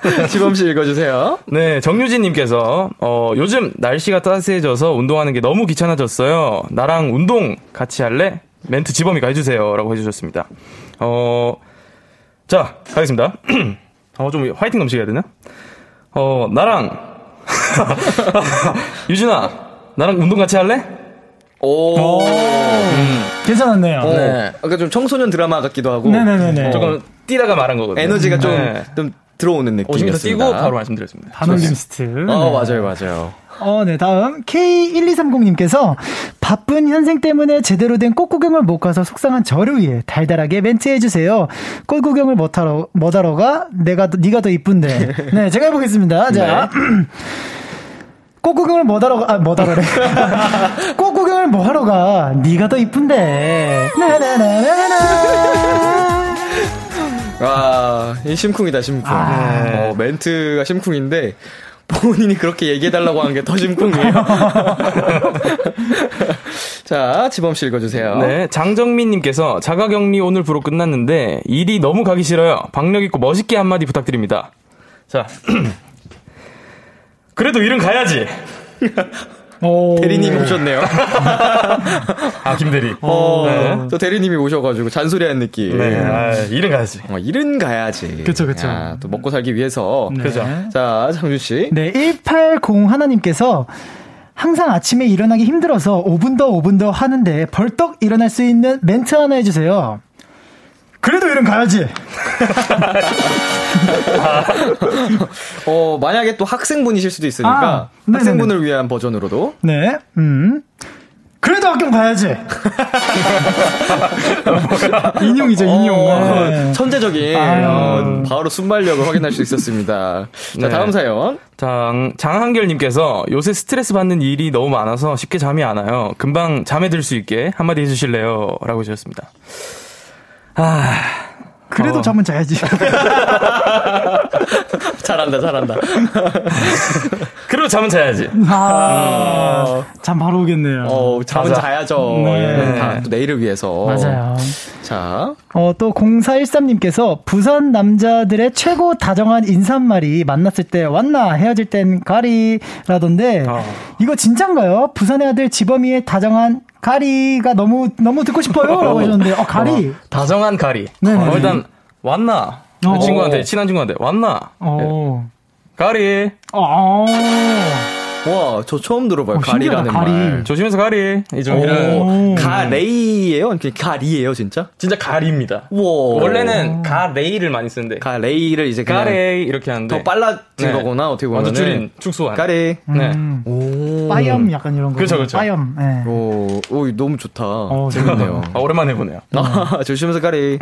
지범씨 읽어주세요. 네, 정유진님께서, 어, 요즘 날씨가 따스해져서 운동하는 게 너무 귀찮아졌어요. 나랑 운동 같이 할래? 멘트 지범이가 해주세요. 라고 해주셨습니다. 어, 자, 가겠습니다. 어, 좀 화이팅 넘치게 해야 되나? 어, 나랑, 유진아, 나랑 운동 같이 할래? 오. 음. 괜찮았네요. 어. 네. 아까 좀 청소년 드라마 같기도 하고. 네네네. 조금 뛰다가 말한 거거든요. 에너지가 좀, 네. 좀 들어오는 느낌이었습니다. 뛰고 바로 말씀드렸습니다. 반올림스트. 어, 맞아요, 맞아요. 어, 네. 다음 K1230님께서 바쁜 현생 때문에 제대로 된 꽃 구경을 못 가서 속상한 저를 위해 달달하게 멘트 해 주세요. 꽃 구경을 못 하러 못 하러 가? 내가 네가 더 이쁜데. 네, 제가 해 보겠습니다. 자. 네. 꽃 구경을 뭐 하러 가, 아, 뭐 하러래. 꽃 구경을 뭐 하러 가. 네가 더 이쁜데. 나나나나나. 아, 이 심쿵이다, 심쿵. 아. 어, 멘트가 심쿵인데, 본인이 그렇게 얘기해달라고 한게더 심쿵이에요. 자, 지범 씨 읽어주세요. 네, 장정민님께서 자가격리 오늘 부로 끝났는데, 일이 너무 가기 싫어요. 박력 있고 멋있게 한마디 부탁드립니다. 자. 그래도 일은 가야지. 대리님이 오셨네요. 아, 김대리. 어, 네. 또 대리님이 오셔가지고 잔소리한 느낌. 네, 아, 일은 가야지. 어, 일은 가야지. 그쵸, 그쵸. 야, 또 먹고 살기 위해서. 네. 그죠. 자, 장주씨. 네, 180 하나님께서 항상 아침에 일어나기 힘들어서 5분 더 5분 더 하는데 벌떡 일어날 수 있는 멘트 하나 해주세요. 그래도 일은 가야지. 어, 만약에 또 학생분이실 수도 있으니까 아, 학생분을 위한 버전으로도. 네. 음. 그래도 학교 가야지. 인용이죠, 인용. 어, 네. 천재적인 어, 바로 순발력을 확인할 수 있었습니다. 자, 네. 다음 사연. 장, 장한결님께서 요새 스트레스 받는 일이 너무 많아서 쉽게 잠이 안 와요. 금방 잠에 들 수 있게 한마디 해주실래요? 라고 하셨습니다. 아. 그래도 어. 잠은 자야지. 잘한다, 잘한다. 그래도 잠은 자야지. 아, 어. 잠 바로 오겠네요. 어, 잠은 맞아. 자야죠. 네. 네. 또 내일을 위해서. 맞아요. 자. 어, 또 0413님께서 부산 남자들의 최고 다정한 인사말이 만났을 때 왔나 헤어질 땐 가리라던데 어. 이거 진짠가요? 부산의 아들 지범이의 다정한 가리가 너무 너무 듣고 싶어요라고 하셨는데 어 가리 어, 다정한 가리. 네. 어, 일단 왔나 어. 친구한테 친한 친구한테 왔나. 어. 네. 가리. 어. 와, 저 처음 들어봐요. 어, 가리라는 가리. 말. 조심해서 가리. 이种가레이예요? 가리예요, 진짜? 진짜 가리입니다. 와. 원래는 가레이를 많이 쓰는데. 가레이를 이제 가레이 이렇게 하는데 더 빨라진 네. 거구나. 어떻게 보면. 완전 줄인 축소한. 가리. 네. 음. 오. 빠염 약간 이런 거. 그렇죠, 그렇죠. 빠염. 네. 오, 오, 너무 좋다. 어, 재밌네요. 아, 오랜만에 보네요. 아, 조심해서 가리.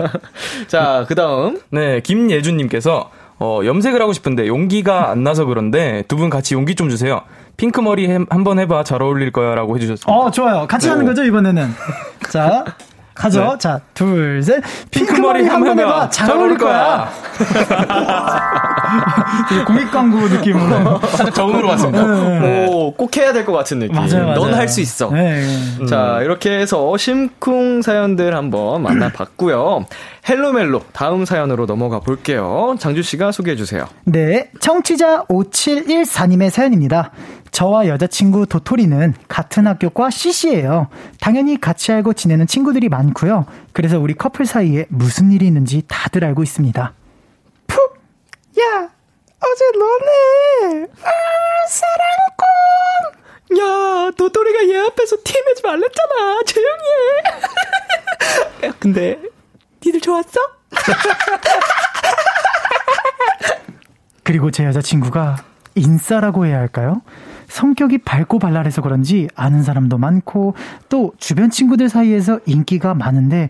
자, 그다음. 네, 김예준 님께서 어, 염색을 하고 싶은데 용기가 안 나서 그런데 두 분 같이 용기 좀 주세요. 핑크 머리 한번 해봐 잘 어울릴 거야라고 해주셨습니다. 어 좋아요. 같이 오. 하는 거죠 이번에는. 자 가죠. 네. 자, 둘, 셋. 핑크머리 한번 해봐. 잘, 잘 어울릴 거야. 공익 광고 느낌으로. 살짝 적응으로 왔습니다. 네. 오, 꼭 해야 될 것 같은 느낌. 넌 할 수 있어. 네. 자, 이렇게 해서 심쿵 사연들 한번 만나봤고요. 헬로멜로 다음 사연으로 넘어가 볼게요. 장주 씨가 소개해 주세요. 네, 청취자 5714님의 사연입니다. 저와 여자친구 도토리는 같은 학교과 CC예요. 당연히 같이 알고 지내는 친구들이 많고요. 그래서 우리 커플 사이에 무슨 일이 있는지 다들 알고 있습니다. 푹! 야, 어제 너네 아, 사랑꾼! 야, 도토리가 얘 앞에서 티내지 말랬잖아. 조용히 해. 야, 근데 니들 좋았어? 그리고 제 여자친구가 인싸라고 해야 할까요? 성격이 밝고 발랄해서 그런지 아는 사람도 많고 또 주변 친구들 사이에서 인기가 많은데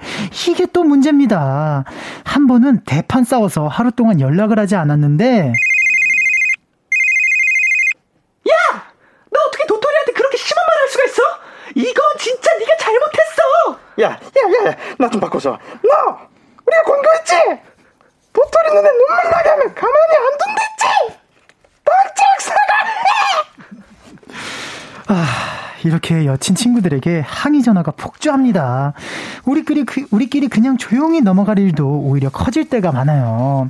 이게 또 문제입니다. 한 번은 대판 싸워서 하루 동안 연락을 하지 않았는데 야! 너 어떻게 도토리한테 그렇게 심한 말할 수가 있어? 이건 진짜 네가 잘못했어! 야, 야, 야, 나 좀 바꿔줘. 너! 우리가 권고했지? 도토리 눈에 눈물 나게 하면 가만히 안 둔댔지? 빡짝 사과해! 아, 이렇게 여친 친구들에게 항의 전화가 폭주합니다. 우리끼리, 그, 우리끼리 그냥 조용히 넘어갈 일도 오히려 커질 때가 많아요.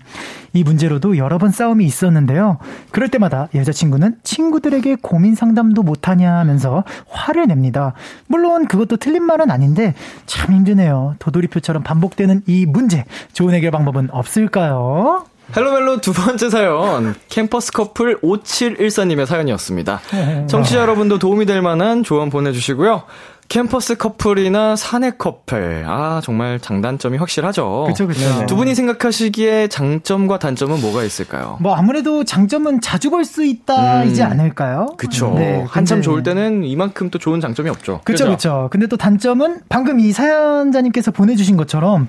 이 문제로도 여러 번 싸움이 있었는데요. 그럴 때마다 여자친구는 친구들에게 고민 상담도 못하냐 하면서 화를 냅니다. 물론 그것도 틀린 말은 아닌데 참 힘드네요. 도돌이표처럼 반복되는 이 문제. 좋은 해결 방법은 없을까요? 헬로멜로 두 번째 사연, 캠퍼스 커플 5714님의 사연이었습니다. 청취자 여러분도 도움이 될 만한 조언 보내주시고요. 캠퍼스 커플이나 사내 커플. 아, 정말 장단점이 확실하죠. 그쵸, 그쵸. 두 분이 생각하시기에 장점과 단점은 뭐가 있을까요? 뭐, 아무래도 장점은 자주 볼 수 있다이지 음, 않을까요? 그쵸. 네, 한참 근데... 좋을 때는 이만큼 또 좋은 장점이 없죠. 그쵸. 그쵸. 근데 또 단점은 방금 이 사연자님께서 보내주신 것처럼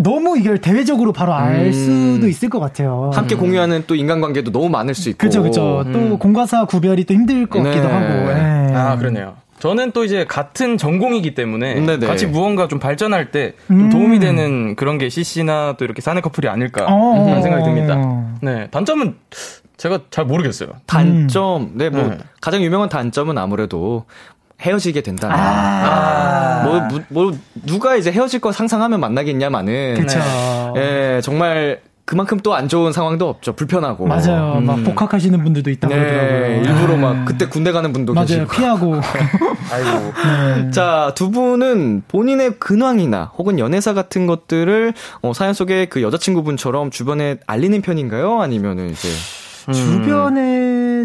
너무 이걸 대외적으로 바로 알 음. 수도 있을 것 같아요. 함께 공유하는 또 인간관계도 너무 많을 수 있고. 그렇죠, 그렇죠. 음. 또 공과사 구별이 또 힘들 것 네. 같기도 하고. 네. 아, 그러네요. 저는 또 이제 같은 전공이기 때문에 네네. 같이 무언가 좀 발전할 때좀 음. 도움이 되는 그런 게 CC나 또 이렇게 사내 커플이 아닐까 어. 그런 생각이 듭니다. 네, 단점은 제가 잘 모르겠어요. 단점, 음. 네, 뭐 네. 가장 유명한 단점은 아무래도 헤어지게 된다면 아~ 뭐, 뭐, 뭐, 누가 이제 헤어질 거 상상하면 만나겠냐마는 그쵸. 예 정말 그만큼 또 안 좋은 상황도 없죠. 불편하고. 맞아요. 음. 막 복학하시는 분들도 있다고 네, 그러더라고요. 일부러 막 네. 그때 군대 가는 분도 맞아요. 계시고. 피하고. 아이고. 네. 자, 두 분은 본인의 근황이나 혹은 연애사 같은 것들을 어, 사연 속에 그 여자친구분처럼 주변에 알리는 편인가요? 아니면은 이제 음. 주변에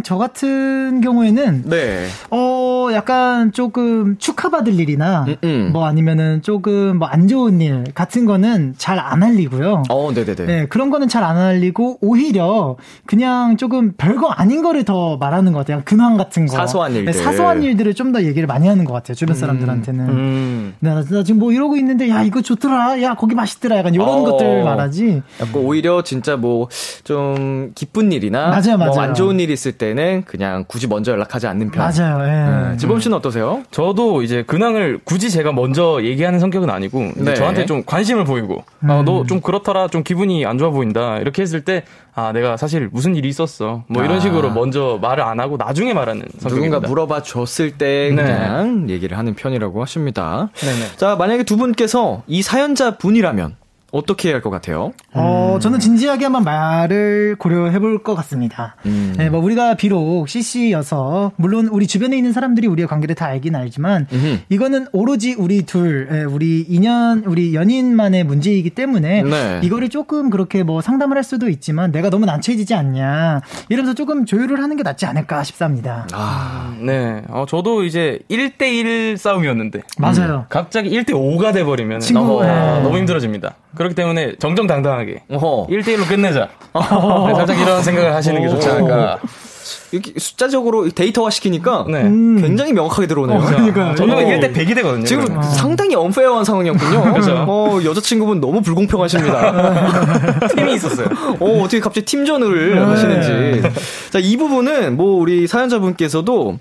저 같은 경우에는 네. 어 약간 조금 축하받을 일이나 음음. 음. 뭐 아니면은 조금 뭐 안 좋은 일 같은 거는 잘 안 알리고요. 어, 네네네. 네 그런 거는 잘 안 알리고 오히려 그냥 조금 별거 아닌 거를 더 말하는 것 같아요. 근황 같은 거. 사소한 일들. 네, 사소한 일들을 좀 더 얘기를 많이 하는 것 같아요. 주변 음. 사람들한테는. 음. 나, 나 지금 뭐 이러고 있는데 야 이거 좋더라. 야 거기 맛있더라. 약간 이런 어. 것들 말하지. 약간 오히려 진짜 뭐 좀 기쁜 일이나 맞아요, 맞아요. 뭐 안 좋은 일 있을 때는 그냥 굳이 먼저 연락하지 않는 편. 맞아요. 예. 네. 지범 씨는 어떠세요? 저도 이제 근황을 굳이 제가 먼저 얘기하는 성격은 아니고 네. 저한테 좀 관심을 보이고 음. 아, 너 좀 그렇더라, 좀 기분이 안 좋아 보인다 이렇게 했을 때 아, 내가 사실 무슨 일이 있었어. 뭐 이런 아. 식으로 먼저 말을 안 하고 나중에 말하는 성격입니다. 누군가 물어봐 줬을 때 네. 그냥 네. 얘기를 하는 편이라고 하십니다. 네네. 자, 만약에 두 분께서 이 사연자 분이라면 어떻게 해야 할것 같아요? 어, 음. 저는 진지하게 한번 말을 고려해 볼 것 같습니다. 음. 네, 뭐 우리가 비록 CC여서 물론 우리 주변에 있는 사람들이 우리의 관계를 다 알긴 알지만 음흠. 이거는 오로지 우리 둘, 예, 우리 인연, 우리 연인만의 문제이기 때문에 네. 이거를 조금 그렇게 뭐 상담을 할 수도 있지만 내가 너무 난처해지지 않냐 이러면서 조금 조율을 하는 게 낫지 않을까 싶습니다. 아, 네. 어, 저도 이제 1대1 싸움이었는데 맞아요. 음, 갑자기 1대5가 돼 버리면 너무, 네. 너무 힘들어집니다. 그렇기 때문에 정정당당하게 어허. 1대1로 끝내자. 네, 살짝 이런 생각을 하시는 게 좋지 않을까. 이렇게 숫자적으로 데이터화 시키니까 네. 음. 굉장히 명확하게 들어오네요. 어, 그러니까 저는 1대 100이 되거든요. 지금 어. 상당히 언페어한 상황이었군요. 그렇죠. 어, 여자친구분 너무 불공평하십니다. 팀이 있었어요. 어, 어떻게 갑자기 팀전을 네. 하시는지. 자, 이 부분은 뭐 우리 사연자분께서도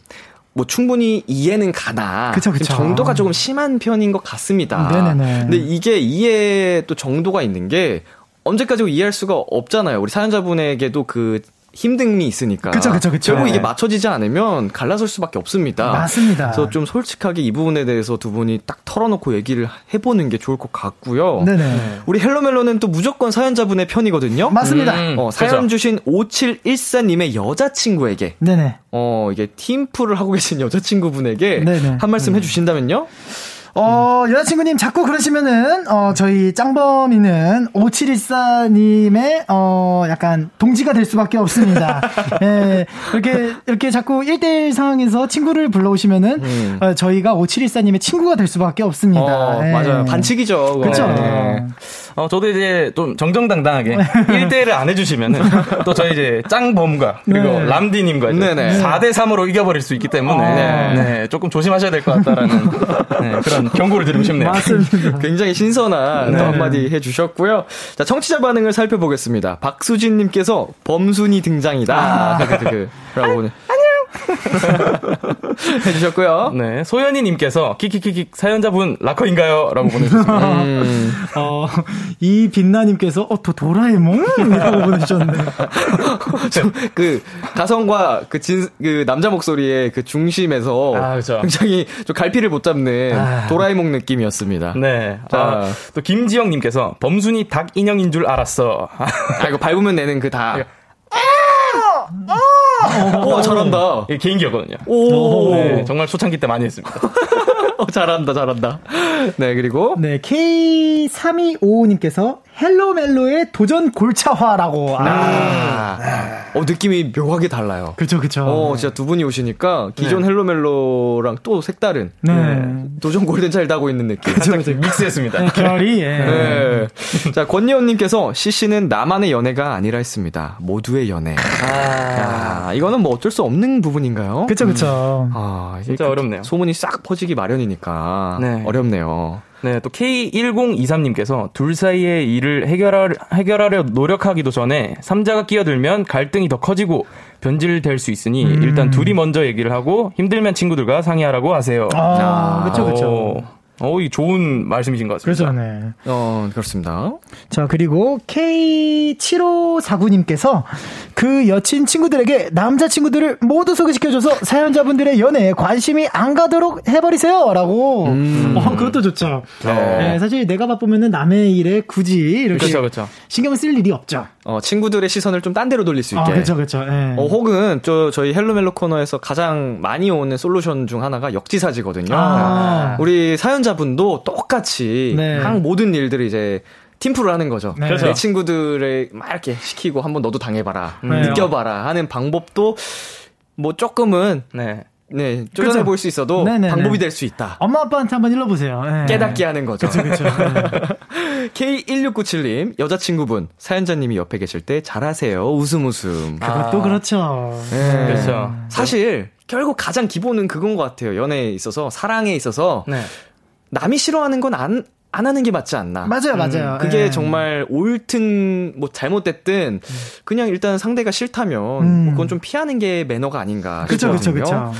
뭐 충분히 이해는 가나. 그쵸, 그쵸. 정도가 조금 심한 편인 것 같습니다. 네네네. 근데 이게 이해 또 정도가 있는 게 언제까지 이해할 수가 없잖아요. 우리 사연자분에게도 그 힘듦이 있으니까. 그쵸, 그쵸, 그쵸. 결국 이게 맞춰지지 않으면 갈라설 수밖에 없습니다. 맞습니다. 그래서 좀 솔직하게 이 부분에 대해서 두 분이 딱 털어놓고 얘기를 해보는 게 좋을 것 같고요. 네네. 우리 헬로멜로는 또 무조건 사연자분의 편이거든요. 맞습니다. 음, 어, 사연 그쵸. 주신 5714님의 여자친구에게. 네네. 어, 이게 팀플을 하고 계신 여자친구분에게 네네. 한 말씀 음. 해주신다면요? 어, 여자친구님 자꾸 그러시면은, 어, 저희 짱범이는 5714님의, 어, 약간 동지가 될 수밖에 없습니다. 예, 이렇게, 이렇게 자꾸 1대1 상황에서 친구를 불러오시면은, 음. 어, 저희가 5714님의 친구가 될 수밖에 없습니다. 어, 예. 맞아요. 반칙이죠. 그렇죠. 네. 어, 저도 이제 좀 정정당당하게 1대1을 안 해주시면은, 또 저희 이제 짱범과, 그리고 네. 람디님과 이제 4대3으로 이겨버릴 수 있기 때문에, 어. 네, 조금 조심하셔야 될 것 같다라는, 네, 그런 경고를 드리고 싶네요. 맞습니다. 굉장히 신선한 네. 한마디 해주셨고요. 자, 청취자 반응을 살펴보겠습니다. 박수진님께서 범순이 등장이다. 아. 그, 그, 그, 라고 아, 해주셨고요. 네. 소연이님께서 키키키키 사연자분 락커인가요? 라고 보내주셨습니다. 음. 어, 이 빛나님께서 어, 도, 도라에몽? 이라고 보내주셨네요. 그 가성과 그 진, 그 남자 목소리의 그 중심에서 아, 그렇죠. 굉장히 좀 갈피를 못 잡는 아. 도라에몽 느낌이었습니다. 네. 자, 아, 또 김지영님께서 범순이 닭 인형인 줄 알았어. 아, 이거 밟으면 내는 그 닭. 오, 오, 잘한다. 이게 개인기였거든요. 오. 네, 정말 초창기 때 많이 했습니다. 어, 잘한다, 잘한다. 네, 그리고. 네, K3255님께서 헬로멜로의 도전 골차화라고. 아. 아. 어, 느낌이 묘하게 달라요. 그쵸, 그쵸. 어, 진짜 두 분이 오시니까 기존 네. 헬로멜로랑 또 색다른. 네. 네. 도전 골든 차일드 하고 있는 느낌. 그쵸, 그쵸. 믹스했습니다. 네, 결이, 예. 네. 자, 권예원님께서 CC는 나만의 연애가 아니라 했습니다. 모두의 연애. 아. 야, 이거는 뭐 어쩔 수 없는 부분인가요? 그쵸, 그쵸. 음. 아, 진짜 그 어렵네요. 소문이 싹 퍼지기 마련이니까. 네. 어렵네요. 네, 또 K1023님께서 둘 사이의 일을 해결하, 해결하려 노력하기도 전에 삼자가 끼어들면 갈등이 더 커지고 변질될 수 있으니 음. 일단 둘이 먼저 얘기를 하고 힘들면 친구들과 상의하라고 하세요. 아, 그렇죠, 그렇죠. 어, 이 좋은 말씀이신 것 같습니다. 그렇죠, 네. 어, 그렇습니다. 자, 그리고 K7549님께서 그 여친 친구들에게 남자친구들을 모두 소개시켜줘서 사연자분들의 연애에 관심이 안 가도록 해버리세요! 라고. 음. 어, 그것도 좋죠. 네. 네. 사실 내가 바쁘면은 남의 일에 굳이 이렇게 그쵸, 그쵸. 신경을 쓸 일이 없죠. 어, 친구들의 시선을 좀 딴 데로 돌릴 수 있게. 아, 그렇죠, 그렇죠. 네. 어, 혹은 저 저희 헬로멜로 코너에서 가장 많이 오는 솔루션 중 하나가 역지사지거든요. 아. 우리 사연자분도 똑같이 네. 한 모든 일들을 이제 팀플을 하는 거죠. 네. 내 친구들을 막 이렇게 시키고 한번 너도 당해봐라, 음. 느껴봐라 하는 방법도 뭐 조금은 네. 네, 쪼잔해 그렇죠. 보일 수 있어도 네네네. 방법이 될 수 있다. 엄마 아빠한테 한번 일러보세요. 네. 깨닫게 하는 거죠. 그렇죠, 그렇죠. K1697님 여자친구분 사연자님이 옆에 계실 때 잘하세요. 웃음 웃음. 그것도 아. 그렇죠. 네. 그렇죠. 사실 결국 가장 기본은 그건 것 같아요. 연애에 있어서 사랑에 있어서 네. 남이 싫어하는 건 안 안 하는 게 맞지 않나. 맞아요, 맞아요. 음, 그게 네. 정말 옳든 뭐 잘못됐든 그냥 일단 상대가 싫다면 음. 그건 좀 피하는 게 매너가 아닌가. 그렇죠, 그렇죠, 그렇죠.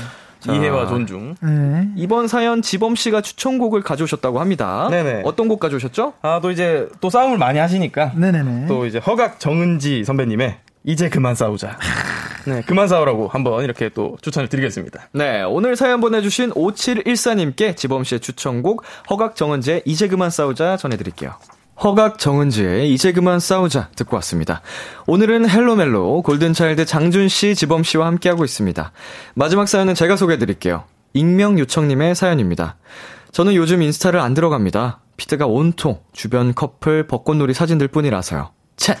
이해와 존중. 네. 이번 사연 지범 씨가 추천곡을 가져오셨다고 합니다. 네네. 어떤 곡 가져오셨죠? 아, 또 이제 또 싸움을 많이 하시니까. 네네네. 또 이제 허각 정은지 선배님의 이제 그만 싸우자. 네, 그만 싸우라고 한번 이렇게 또 추천을 드리겠습니다. 네, 오늘 사연 보내주신 5714님께 지범 씨의 추천곡 허각 정은지의 이제 그만 싸우자 전해드릴게요. 허각 정은지의 이제 그만 싸우자 듣고 왔습니다. 오늘은 헬로멜로 골든차일드 장준 씨, 지범 씨와 함께하고 있습니다. 마지막 사연은 제가 소개해드릴게요. 익명 요청님의 사연입니다. 저는 요즘 인스타를 안 들어갑니다. 피드가 온통 주변 커플 벚꽃놀이 사진들 뿐이라서요. 챗!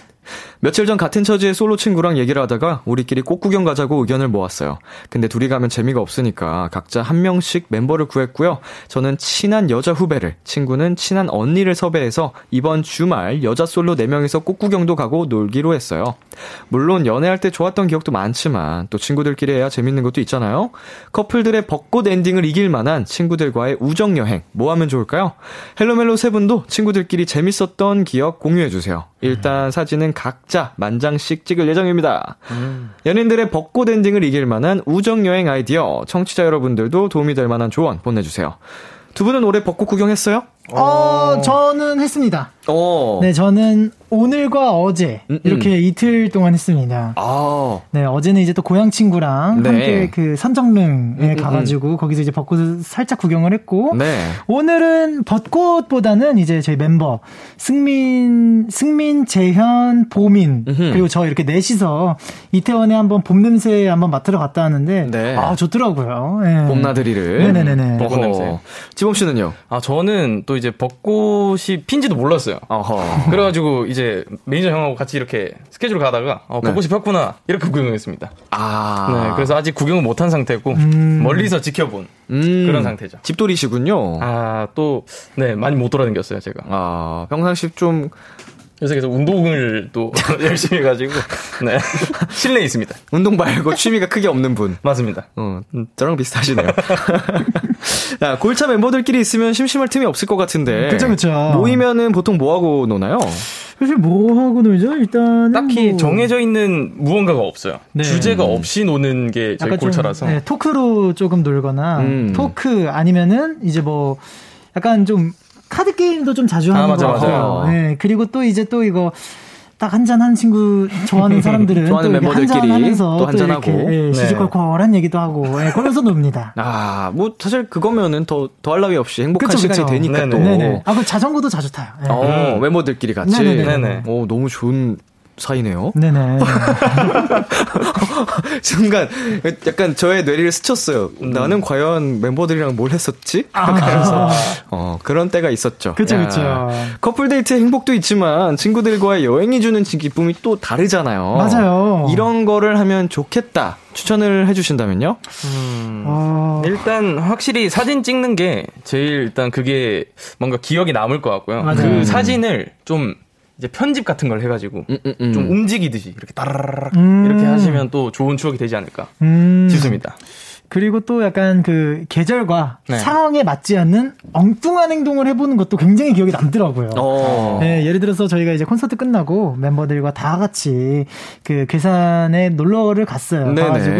며칠 전 같은 처지의 솔로 친구랑 얘기를 하다가 우리끼리 꽃구경 가자고 의견을 모았어요. 근데 둘이 가면 재미가 없으니까 각자 한 명씩 멤버를 구했고요. 저는 친한 여자 후배를, 친구는 친한 언니를 섭외해서 이번 주말 여자 솔로 4명이서 꽃구경도 가고 놀기로 했어요. 물론 연애할 때 좋았던 기억도 많지만 또 친구들끼리 해야 재밌는 것도 있잖아요. 커플들의 벚꽃 엔딩을 이길 만한 친구들과의 우정 여행 뭐 하면 좋을까요? 헬로멜로 세 분도 친구들끼리 재밌었던 기억 공유해 주세요. 일단 사진은 각자 만 장씩 찍을 예정입니다. 음. 연인들의 벚꽃 엔딩을 이길 만한 우정 여행 아이디어 청취자 여러분들도 도움이 될 만한 조언 보내주세요. 두 분은 올해 벚꽃 구경했어요? 어, 저는 했습니다. 오. 네, 저는 오늘과 어제 음, 음. 이렇게 이틀 동안 했습니다. 아. 네, 어제는 이제 또 고향 친구랑 네. 함께 그 선정릉에 음, 음, 음, 가가지고 거기서 이제 벚꽃을 살짝 구경을 했고 네. 오늘은 벚꽃보다는 이제 저희 멤버 승민, 승민, 재현, 보민 음흠. 그리고 저 이렇게 넷이서 이태원에 한번 봄 냄새 한번 맡으러 갔다 왔는데 네. 아 좋더라고요. 네. 봄나들이를. 네네네. 벚꽃 냄새. 지범 씨는요? 아 저는 또 이제 벚꽃이 핀지도 몰랐어요. 어허. 그래가지고 이제 매니저 형하고 같이 이렇게 스케줄 가다가 어, 벚꽃이 네. 폈구나 이렇게 구경했습니다. 아. 네, 그래서 아직 구경을 못한 상태고 음. 멀리서 지켜본 음. 그런 상태죠. 집돌이시군요. 아, 또, 네, 많이 못 돌아다녔어요, 제가. 아, 평상시 좀 요새 계속 운동을 또 열심히 해가지고 네 실내에 있습니다. 운동 말고 취미가 크게 없는 분. 맞습니다. 어, 저랑 비슷하시네요. 야, 골차 멤버들끼리 있으면 심심할 틈이 없을 것 같은데. 그쵸, 그쵸. 모이면은 보통 뭐 하고 노나요? 사실 뭐 하고 놀죠? 일단 딱히 뭐... 정해져 있는 무언가가 없어요. 네. 주제가 없이 노는 게 저희 골차라서. 좀, 네, 토크로 조금 놀거나 음. 토크 아니면은 이제 뭐 약간 좀 카드 게임도 좀 자주 하는 아, 맞아, 거 같아요. 네, 그리고 또 이제 또 이거 딱 한잔 하는 친구 좋아하는 사람들은 좋아하는 또 멤버들끼리 하면서 또 한잔 하고 예, 시시콜콜한 네. 얘기도 하고 예, 그러면서 놉니다. 아, 뭐 사실 그거면은 더 더할 나위 없이 행복한 그쵸, 시간이 그쵸. 되니까 네네. 또. 네네. 아, 그 자전거도 자주 타요. 예. 어, 멤버들끼리 같이. 네네. 네네. 오, 너무 좋은 사이네요. 네네. 순간 약간 저의 뇌리를 스쳤어요. 음. 나는 과연 멤버들이랑 뭘 했었지? 아. 그래서 어, 그런 때가 있었죠. 그렇죠, 그렇죠. 커플 데이트 행복도 있지만 친구들과의 여행이 주는 기쁨이 또 다르잖아요. 맞아요. 이런 거를 하면 좋겠다. 추천을 해주신다면요? 음, 어... 일단 확실히 사진 찍는 게 제일 일단 그게 뭔가 기억이 남을 것 같고요. 맞아요. 그 사진을 좀 이제 편집 같은 걸 해가지고 음, 음, 음. 좀 움직이듯이 이렇게 따라라락 음. 이렇게 하시면 또 좋은 추억이 되지 않을까 음. 싶습니다. 그리고 또 약간 그 계절과 네. 상황에 맞지 않는 엉뚱한 행동을 해보는 것도 굉장히 기억에 남더라고요. 어. 네, 예를 들어서 저희가 이제 콘서트 끝나고 멤버들과 다 같이 그 괴산에 놀러를 갔어요. 네네. 가가지고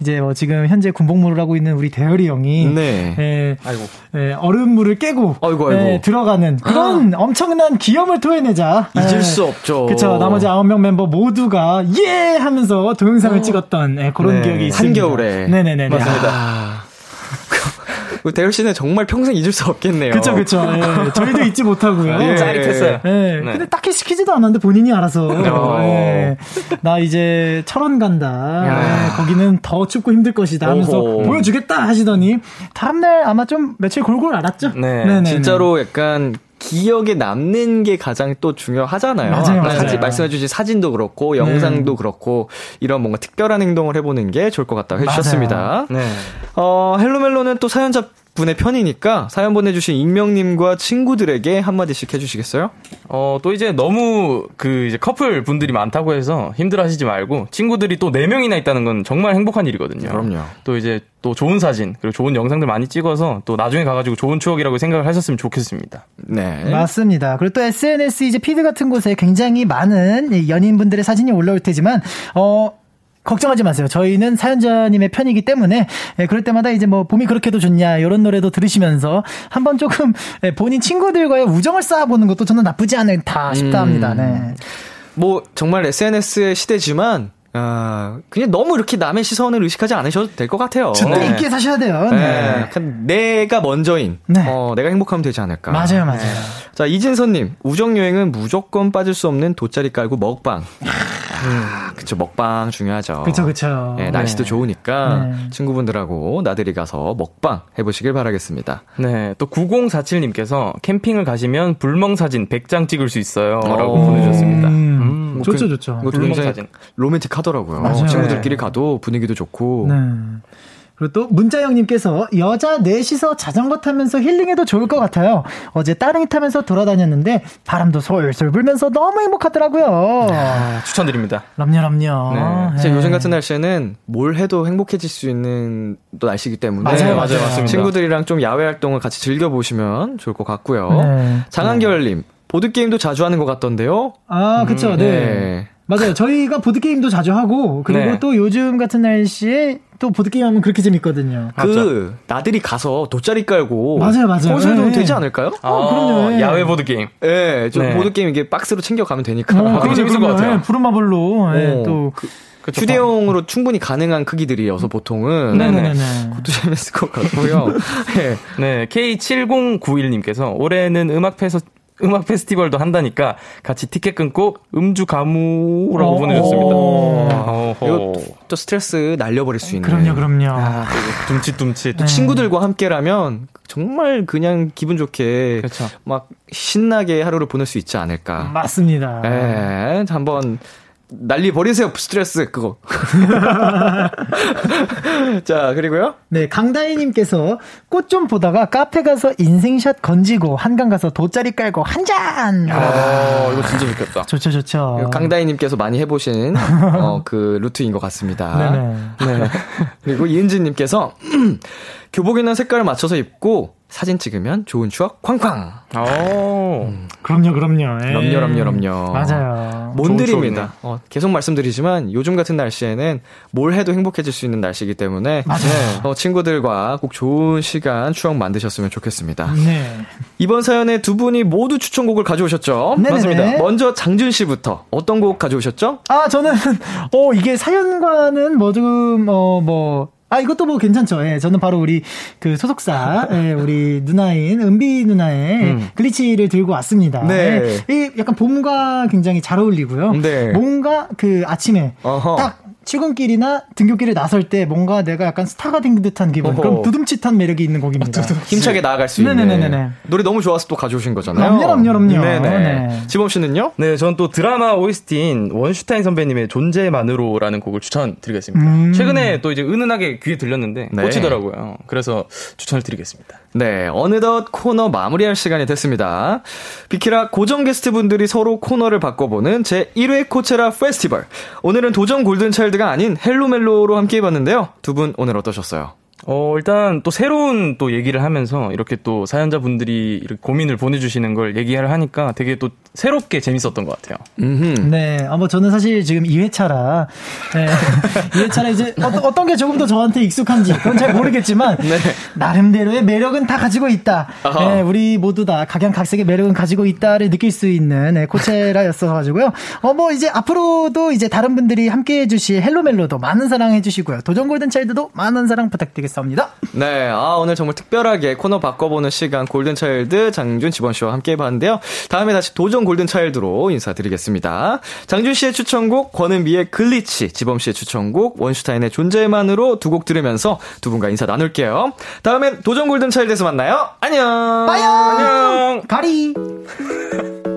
이제 뭐 지금 현재 군복무를 하고 있는 우리 대열이 형이 네. 예, 아이고. 예, 얼음물을 깨고 아이고, 아이고. 예, 들어가는 그런 아. 엄청난 기염을 토해내자 잊을 예. 수 없죠. 그렇죠. 나머지 아홉 명 멤버 모두가 예 하면서 동영상을 어. 찍었던 예, 그런 네. 기억이 있습니다. 한겨울에 네네네 맞습니다. 아. 그 대열 씨는 정말 평생 잊을 수 없겠네요. 그쵸, 그쵸. 예, 저희도 잊지 못하고요. 예, 짜릿했어요. 예, 네. 근데 딱히 시키지도 않았는데 본인이 알아서. 어. 예, 나 이제 철원 간다. 예, 거기는 더 춥고 힘들 것이다 하면서 오호. 보여주겠다 하시더니 다음날 아마 좀 며칠 골골 알았죠? 네. 네네 진짜로 약간 기억에 남는 게 가장 또 중요하잖아요. 맞아요, 맞아요. 말씀해주신 사진도 그렇고 영상도 네. 그렇고 이런 뭔가 특별한 행동을 해보는 게 좋을 것 같다고 해주셨습니다. 네. 어, 헬로멜로는 또 사연자 분의 편이니까 사연 보내주신 익명님과 친구들에게 한마디씩 해주시겠어요? 어, 또 이제 너무 그 이제 커플 분들이 많다고 해서 힘들어 하시지 말고 친구들이 또 4명이나 있다는 건 정말 행복한 일이거든요. 그럼요. 또 이제 또 좋은 사진, 그리고 좋은 영상들 많이 찍어서 또 나중에 가가지고 좋은 추억이라고 생각을 하셨으면 좋겠습니다. 네. 맞습니다. 그리고 또 SNS 이제 피드 같은 곳에 굉장히 많은 연인분들의 사진이 올라올 테지만, 어, 걱정하지 마세요. 저희는 사연자님의 편이기 때문에 예, 그럴 때마다 이제 뭐 봄이 그렇게도 좋냐 이런 노래도 들으시면서 한번 조금 예, 본인 친구들과의 우정을 쌓아보는 것도 저는 나쁘지 않다 싶다 합니다. 네. 음. 뭐 정말 SNS의 시대지만 아, 그냥 너무 이렇게 남의 시선을 의식하지 않으셔도 될 것 같아요. 주도 네. 있게 사셔야 돼요. 네. 네. 내가 먼저인, 네. 어, 내가 행복하면 되지 않을까. 맞아요, 맞아요. 자, 이진선님, 우정여행은 무조건 빠질 수 없는 돗자리 깔고 먹방. 음, 그쵸, 먹방 중요하죠. 그쵸, 그쵸. 네, 날씨도 네. 좋으니까 네. 친구분들하고 나들이 가서 먹방 해보시길 바라겠습니다. 네, 또 9047님께서 캠핑을 가시면 불멍 사진 100장 찍을 수 있어요. 라고 보내주셨습니다. 음, 음, 뭐 좋죠, 그, 좋죠. 불멍 사진. 로맨틱하더라고요. 맞아요. 친구들끼리 가도 분위기도 좋고. 네. 그리고 또 문자영님께서 여자 넷이서 자전거 타면서 힐링해도 좋을 것 같아요. 어제 따릉이 타면서 돌아다녔는데 바람도 솔솔 불면서 너무 행복하더라고요. 아, 추천드립니다. 럼요 럼요. 네. 네. 요즘 같은 날씨에는 뭘 해도 행복해질 수 있는 또 날씨이기 때문에 맞아요, 맞아요, 맞습니다. 친구들이랑 좀 야외 활동을 같이 즐겨 보시면 좋을 것 같고요. 네. 장한결님 보드 게임도 자주 하는 것 같던데요. 아, 그쵸, 음, 네. 네. 맞아요. 저희가 보드게임도 자주 하고, 그리고 네. 또 요즘 같은 날씨에 또 보드게임 하면 그렇게 재밌거든요. 그, 맞죠? 나들이 가서 돗자리 깔고. 맞아요, 맞아요. 콘솔도 네. 되지 않을까요? 아, 어, 그럼요. 네. 야외 보드게임. 예, 네, 좀 보드게임 이게 박스로 챙겨가면 되니까. 어, 되게 재밌을 것 같아요. 네, 부루마블로. 네, 어, 또. 그, 그쵸, 휴대용으로 충분히 가능한 크기들이어서 보통은 네네네. 그것도 재밌을 것 같고요. 네. 네, K7091님께서 올해는 음악 페스 음악 페스티벌도 한다니까 같이 티켓 끊고 음주 가무라고 어. 보내줬습니다. 어. 이거 또 스트레스 날려버릴 수 있는. 그럼요, 그럼요. 아, 둠칫둠칫. 또 네. 친구들과 함께라면 정말 그냥 기분 좋게 그렇죠. 막 신나게 하루를 보낼 수 있지 않을까. 맞습니다. 네, 한번 난리 버리세요, 스트레스, 그거. 자, 그리고요? 네, 강다희님께서 꽃 좀 보다가 카페 가서 인생샷 건지고, 한강 가서 돗자리 깔고, 한 잔! 아, 이거 진짜 좋겠다. 좋죠, 좋죠. 강다희님께서 많이 해보신, 어, 그, 루트인 것 같습니다. 네네. 네. 그리고 이은지님께서, 교복이나 색깔을 맞춰서 입고, 사진 찍으면 좋은 추억 쾅쾅. 오. 음. 그럼요, 그럼요. 예. 럼요, 럼요, 럼요. 맞아요. 몬들입니다. 어, 계속 말씀드리지만 요즘 같은 날씨에는 뭘 해도 행복해질 수 있는 날씨이기 때문에 맞아요. 어, 친구들과 꼭 좋은 시간 추억 만드셨으면 좋겠습니다. 네. 이번 사연에 두 분이 모두 추천곡을 가져오셨죠? 네네네. 맞습니다. 먼저 장준 씨부터 어떤 곡 가져오셨죠? 아, 저는 어 이게 사연과는 뭐좀 어뭐 아, 이것도 뭐 괜찮죠. 예, 저는 바로 우리 그 소속사, 예, 우리 누나인 은비 누나의 음. 글리치를 들고 왔습니다. 네. 예, 이 약간 봄과 굉장히 잘 어울리고요. 네. 뭔가 그 아침에 어허. 딱 출근길이나 등교길에 나설 때 뭔가 내가 약간 스타가 된 듯한 기분. 어허. 그럼 두둠칫한 매력이 있는 곡입니다. 힘차게 나아갈 수 있는. 네네네네. 노래 너무 좋아서 또 가져오신 거잖아요. 그럼요, 그럼요. 네네. 네. 지범 씨는요? 네, 저는 또 드라마 OST인 원슈타인 선배님의 존재만으로라는 곡을 추천드리겠습니다. 음. 최근에 또 이제 은은하게 귀에 들렸는데 네. 꽂히더라고요. 그래서 추천을 드리겠습니다. 네, 어느덧 코너 마무리할 시간이 됐습니다. 비키라 고정 게스트 분들이 서로 코너를 바꿔보는 제 1회 코체라 페스티벌. 오늘은 도전 골든차일드 골든차일드가 아닌 헬로멜로로 함께 해봤는데요. 두 분 오늘 어떠셨어요? 어, 일단 또 새로운 또 얘기를 하면서 이렇게 또 사연자분들이 이렇게 고민을 보내주시는 걸 얘기를 하니까 되게 또 새롭게 재밌었던 것 같아요. 음흠. 네. 아, 뭐 저는 사실 지금 2회차라, 네. 2회차라 이제 어, 떤게 조금 더 저한테 익숙한지 그건 잘 모르겠지만, 네. 나름대로의 매력은 다 가지고 있다. 네, 우리 모두 다 각양각색의 매력은 가지고 있다를 느낄 수 있는 네, 코체라였어가지고요. 어, 뭐 이제 앞으로도 이제 다른 분들이 함께 해주실 헬로멜로도 많은 사랑 해주시고요. 도전 골든 차일드도 많은 사랑 부탁드리겠습니다. 네. 아, 오늘 정말 특별하게 코너 바꿔보는 시간 골든차일드 장준 지범 씨와 함께 해봤는데요. 다음에 다시 도전 골든차일드로 인사드리겠습니다. 장준 씨의 추천곡, 권은비의 Glitch, 지범 씨의 추천곡, 원슈타인의 존재만으로 두 곡 들으면서 두 분과 인사 나눌게요. 다음엔 도전 골든차일드에서 만나요. 안녕! 빠요! 안녕! 가리!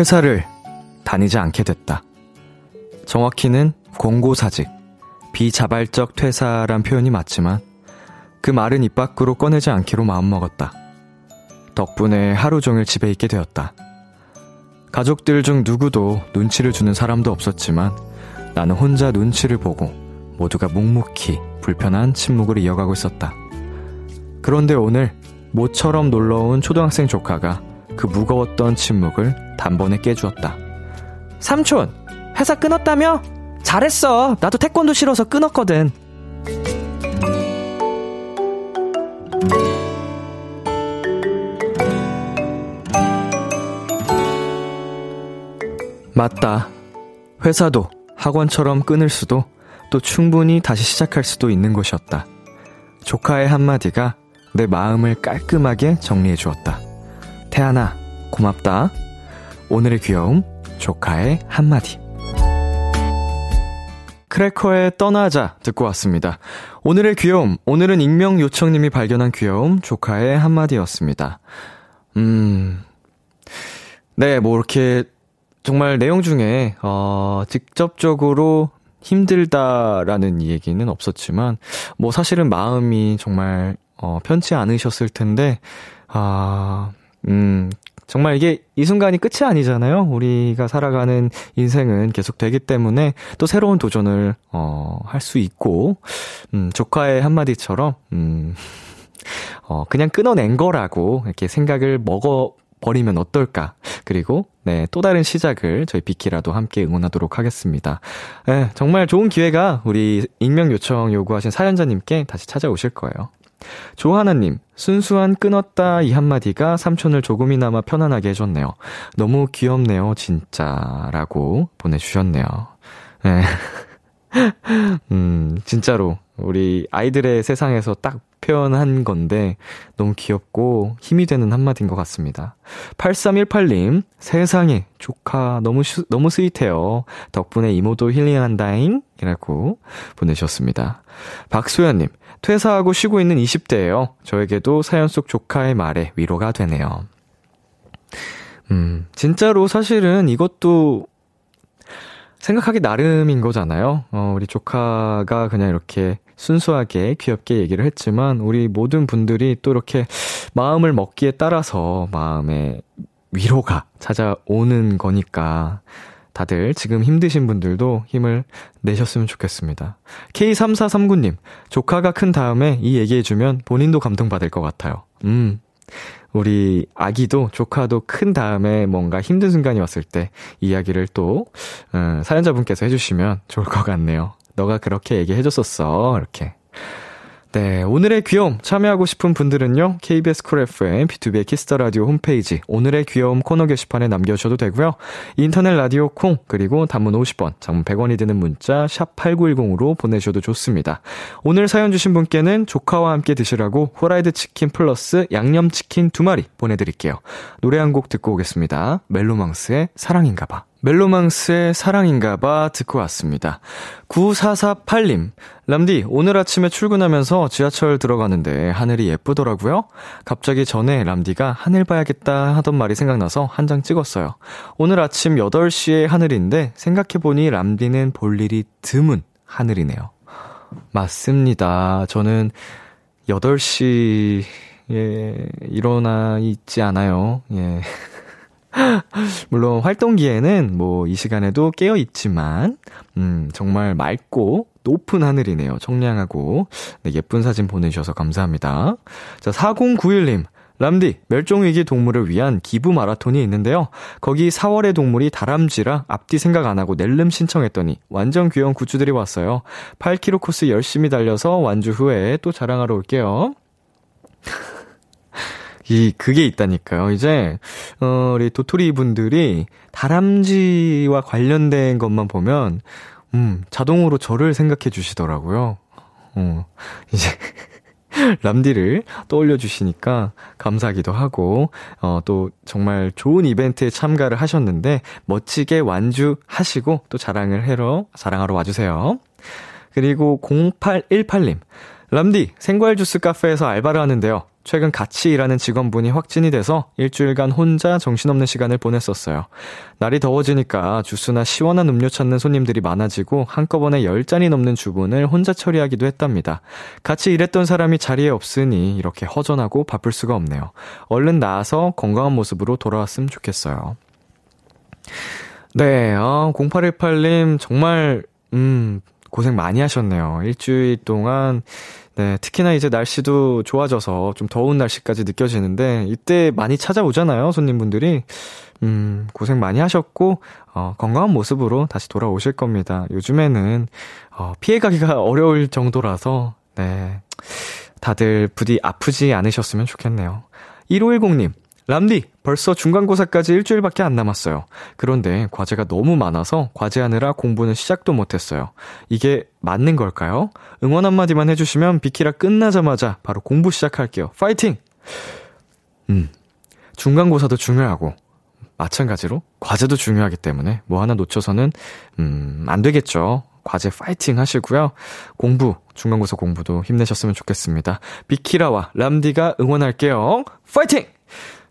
회사를 다니지 않게 됐다. 정확히는 공고사직, 비자발적 퇴사란 표현이 맞지만 그 말은 입 밖으로 꺼내지 않기로 마음먹었다. 덕분에 하루 종일 집에 있게 되었다. 가족들 중 누구도 눈치를 주는 사람도 없었지만 나는 혼자 눈치를 보고 모두가 묵묵히 불편한 침묵을 이어가고 있었다. 그런데 오늘 모처럼 놀러온 초등학생 조카가 그 무거웠던 침묵을 단번에 깨주었다. 삼촌, 회사 끊었다며? 잘했어. 나도 태권도 싫어서 끊었거든. 맞다. 회사도 학원처럼 끊을 수도 또 충분히 다시 시작할 수도 있는 곳이었다. 조카의 한마디가 내 마음을 깔끔하게 정리해 주었다. 태아나, 고맙다. 오늘의 귀여움, 조카의 한마디. 크래커의 떠나자 듣고 왔습니다. 오늘의 귀여움, 오늘은 익명 요청님이 발견한 귀여움, 조카의 한마디였습니다. 음, 네, 뭐 이렇게 정말 내용 중에, 어, 직접적으로 힘들다라는 얘기는 없었지만, 뭐 사실은 마음이 정말, 어, 편치 않으셨을 텐데, 아, 음, 정말 이게 이 순간이 끝이 아니잖아요. 우리가 살아가는 인생은 계속 되기 때문에 또 새로운 도전을, 어, 할 수 있고, 음, 조카의 한마디처럼, 음, 어, 그냥 끊어낸 거라고 이렇게 생각을 먹어 버리면 어떨까. 그리고, 네, 또 다른 시작을 저희 비키라도 함께 응원하도록 하겠습니다. 네, 정말 좋은 기회가 우리 익명 요청 요구하신 사연자님께 다시 찾아오실 거예요. 조하나님, 순수한 끊었다 이 한마디가 삼촌을 조금이나마 편안하게 해줬네요. 너무 귀엽네요, 진짜. 라고 보내주셨네요. 네. 음, 진짜로. 우리 아이들의 세상에서 딱 표현한 건데, 너무 귀엽고 힘이 되는 한마디인 것 같습니다. 8318님, 세상에, 조카, 너무, 슈, 너무 스윗해요. 덕분에 이모도 힐링한다잉? 이라고 보내셨습니다. 박소연 님, 퇴사하고 쉬고 있는 20대예요. 저에게도 사연 속 조카의 말에 위로가 되네요. 음, 진짜로 사실은 이것도 생각하기 나름인 거잖아요. 어, 우리 조카가 그냥 이렇게 순수하게 귀엽게 얘기를 했지만 우리 모든 분들이 또 이렇게 마음을 먹기에 따라서 마음의 위로가 찾아오는 거니까 다들 지금 힘드신 분들도 힘을 내셨으면 좋겠습니다. K3439님, 조카가 큰 다음에 이 얘기해주면 본인도 감동받을 것 같아요. 음. 우리 아기도 조카도 큰 다음에 뭔가 힘든 순간이 왔을 때 이야기를 또 어, 사연자분께서 해주시면 좋을 것 같네요. 너가 그렇게 얘기해줬었어. 이렇게. 네, 오늘의 귀여움 참여하고 싶은 분들은요. KBS 쿨 FM 비투비 키스 더 라디오 홈페이지 오늘의 귀여움 코너 게시판에 남겨 주셔도 되고요. 인터넷 라디오 콩 그리고 단문 50원, 장문 100원이 드는 문자 샵 8910으로 보내셔도 좋습니다. 오늘 사연 주신 분께는 조카와 함께 드시라고 후라이드 치킨 플러스 양념 치킨 두 마리 보내 드릴게요. 노래 한 곡 듣고 오겠습니다. 멜로망스의 사랑인가 봐. 멜로망스의 사랑인가봐 듣고 왔습니다. 9448님, 람디, 오늘 아침에 출근하면서 지하철 들어가는데 하늘이 예쁘더라고요? 갑자기 전에 람디가 하늘 봐야겠다 하던 말이 생각나서 한 장 찍었어요. 오늘 아침 8시에 하늘인데 생각해보니 람디는 볼 일이 드문 하늘이네요. 맞습니다. 저는 8시에 일어나 있지 않아요. 예. 물론 활동기에는 뭐 이 시간에도 깨어 있지만 음 정말 맑고 높은 하늘이네요. 청량하고 네, 예쁜 사진 보내주셔서 감사합니다. 자 4091님 람디, 멸종위기 동물을 위한 기부 마라톤이 있는데요. 거기 4월의 동물이 다람쥐라 앞뒤 생각 안 하고 낼름 신청했더니 완전 귀여운 굿즈들이 왔어요. 8km 코스 열심히 달려서 완주 후에 또 자랑하러 올게요. 이, 그게 있다니까요. 이제, 어, 우리 도토리 분들이 다람쥐와 관련된 것만 보면, 음, 자동으로 저를 생각해 주시더라고요. 어, 이제, 람디를 떠올려 주시니까 감사하기도 하고, 어, 또 정말 좋은 이벤트에 참가를 하셨는데, 멋지게 완주하시고, 또 자랑을 해러, 자랑하러 와 주세요. 그리고 0818님. 람디, 생과일 주스 카페에서 알바를 하는데요. 최근 같이 일하는 직원분이 확진이 돼서 일주일간 혼자 정신없는 시간을 보냈었어요. 날이 더워지니까 주스나 시원한 음료 찾는 손님들이 많아지고 한꺼번에 10잔이 넘는 주문을 혼자 처리하기도 했답니다. 같이 일했던 사람이 자리에 없으니 이렇게 허전하고 바쁠 수가 없네요. 얼른 나아서 건강한 모습으로 돌아왔으면 좋겠어요. 네, 어, 0818님 정말 음, 고생 많이 하셨네요. 일주일 동안 네, 특히나 이제 날씨도 좋아져서 좀 더운 날씨까지 느껴지는데 이때 많이 찾아오잖아요, 손님분들이. 음, 고생 많이 하셨고 어, 건강한 모습으로 다시 돌아오실 겁니다. 요즘에는 어, 피해 가기가 어려울 정도라서 네. 다들 부디 아프지 않으셨으면 좋겠네요. 1510님, 람디, 벌써 중간고사까지 일주일밖에 안 남았어요. 그런데 과제가 너무 많아서 과제하느라 공부는 시작도 못했어요. 이게 맞는 걸까요? 응원 한마디만 해주시면 비키라 끝나자마자 바로 공부 시작할게요. 파이팅! 음, 중간고사도 중요하고, 마찬가지로 과제도 중요하기 때문에 뭐 하나 놓쳐서는, 음, 안 되겠죠. 과제 파이팅 하시고요. 공부, 중간고사 공부도 힘내셨으면 좋겠습니다. 비키라와 람디가 응원할게요. 파이팅!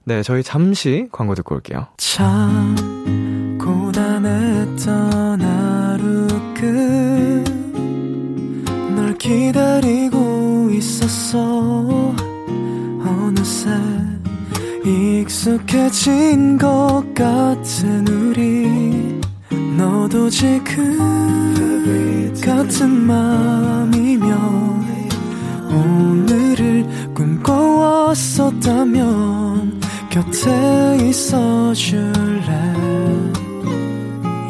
네, 저희 잠시 광고 듣고 올게요. 참, 고단했던 하루 끝널 기다리고 있었어. 어느새 익숙해진 것 같은 우리. 너도 지금 같은 맘이면 오늘을 꿈꿔왔었다면 곁에 있어 줄래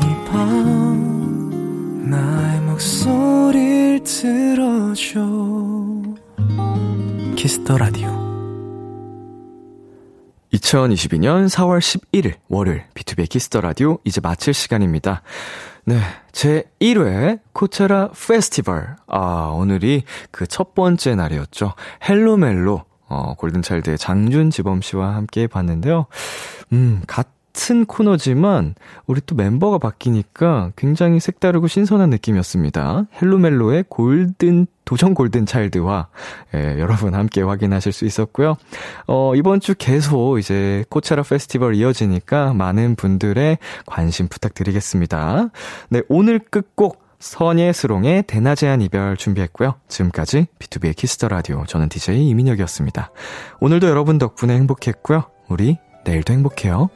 이 밤 나의 목소리를 들어줘 키스 더 라디오 2022년 4월 11일 월요일 비투비 키스 더 라디오 이제 마칠 시간입니다. 네, 제 1회 코체라 페스티벌. 아, 오늘이 그 첫 번째 날이었죠. 헬로멜로 어, 골든차일드의 장준 지범 씨와 함께 봤는데요. 음, 같은 코너지만, 우리 또 멤버가 바뀌니까 굉장히 색다르고 신선한 느낌이었습니다. 헬로멜로의 골든, 도전 골든 차일드와, 예, 여러분 함께 확인하실 수 있었고요. 어, 이번 주 계속 이제 코체라 페스티벌 이어지니까 많은 분들의 관심 부탁드리겠습니다. 네, 오늘 끝곡, 선예 슬옹의 대낮에 한 이별 준비했고요. 지금까지 비투비의 키스 더 라디오 저는 DJ 이민혁이었습니다. 오늘도 여러분 덕분에 행복했고요. 우리 내일도 행복해요.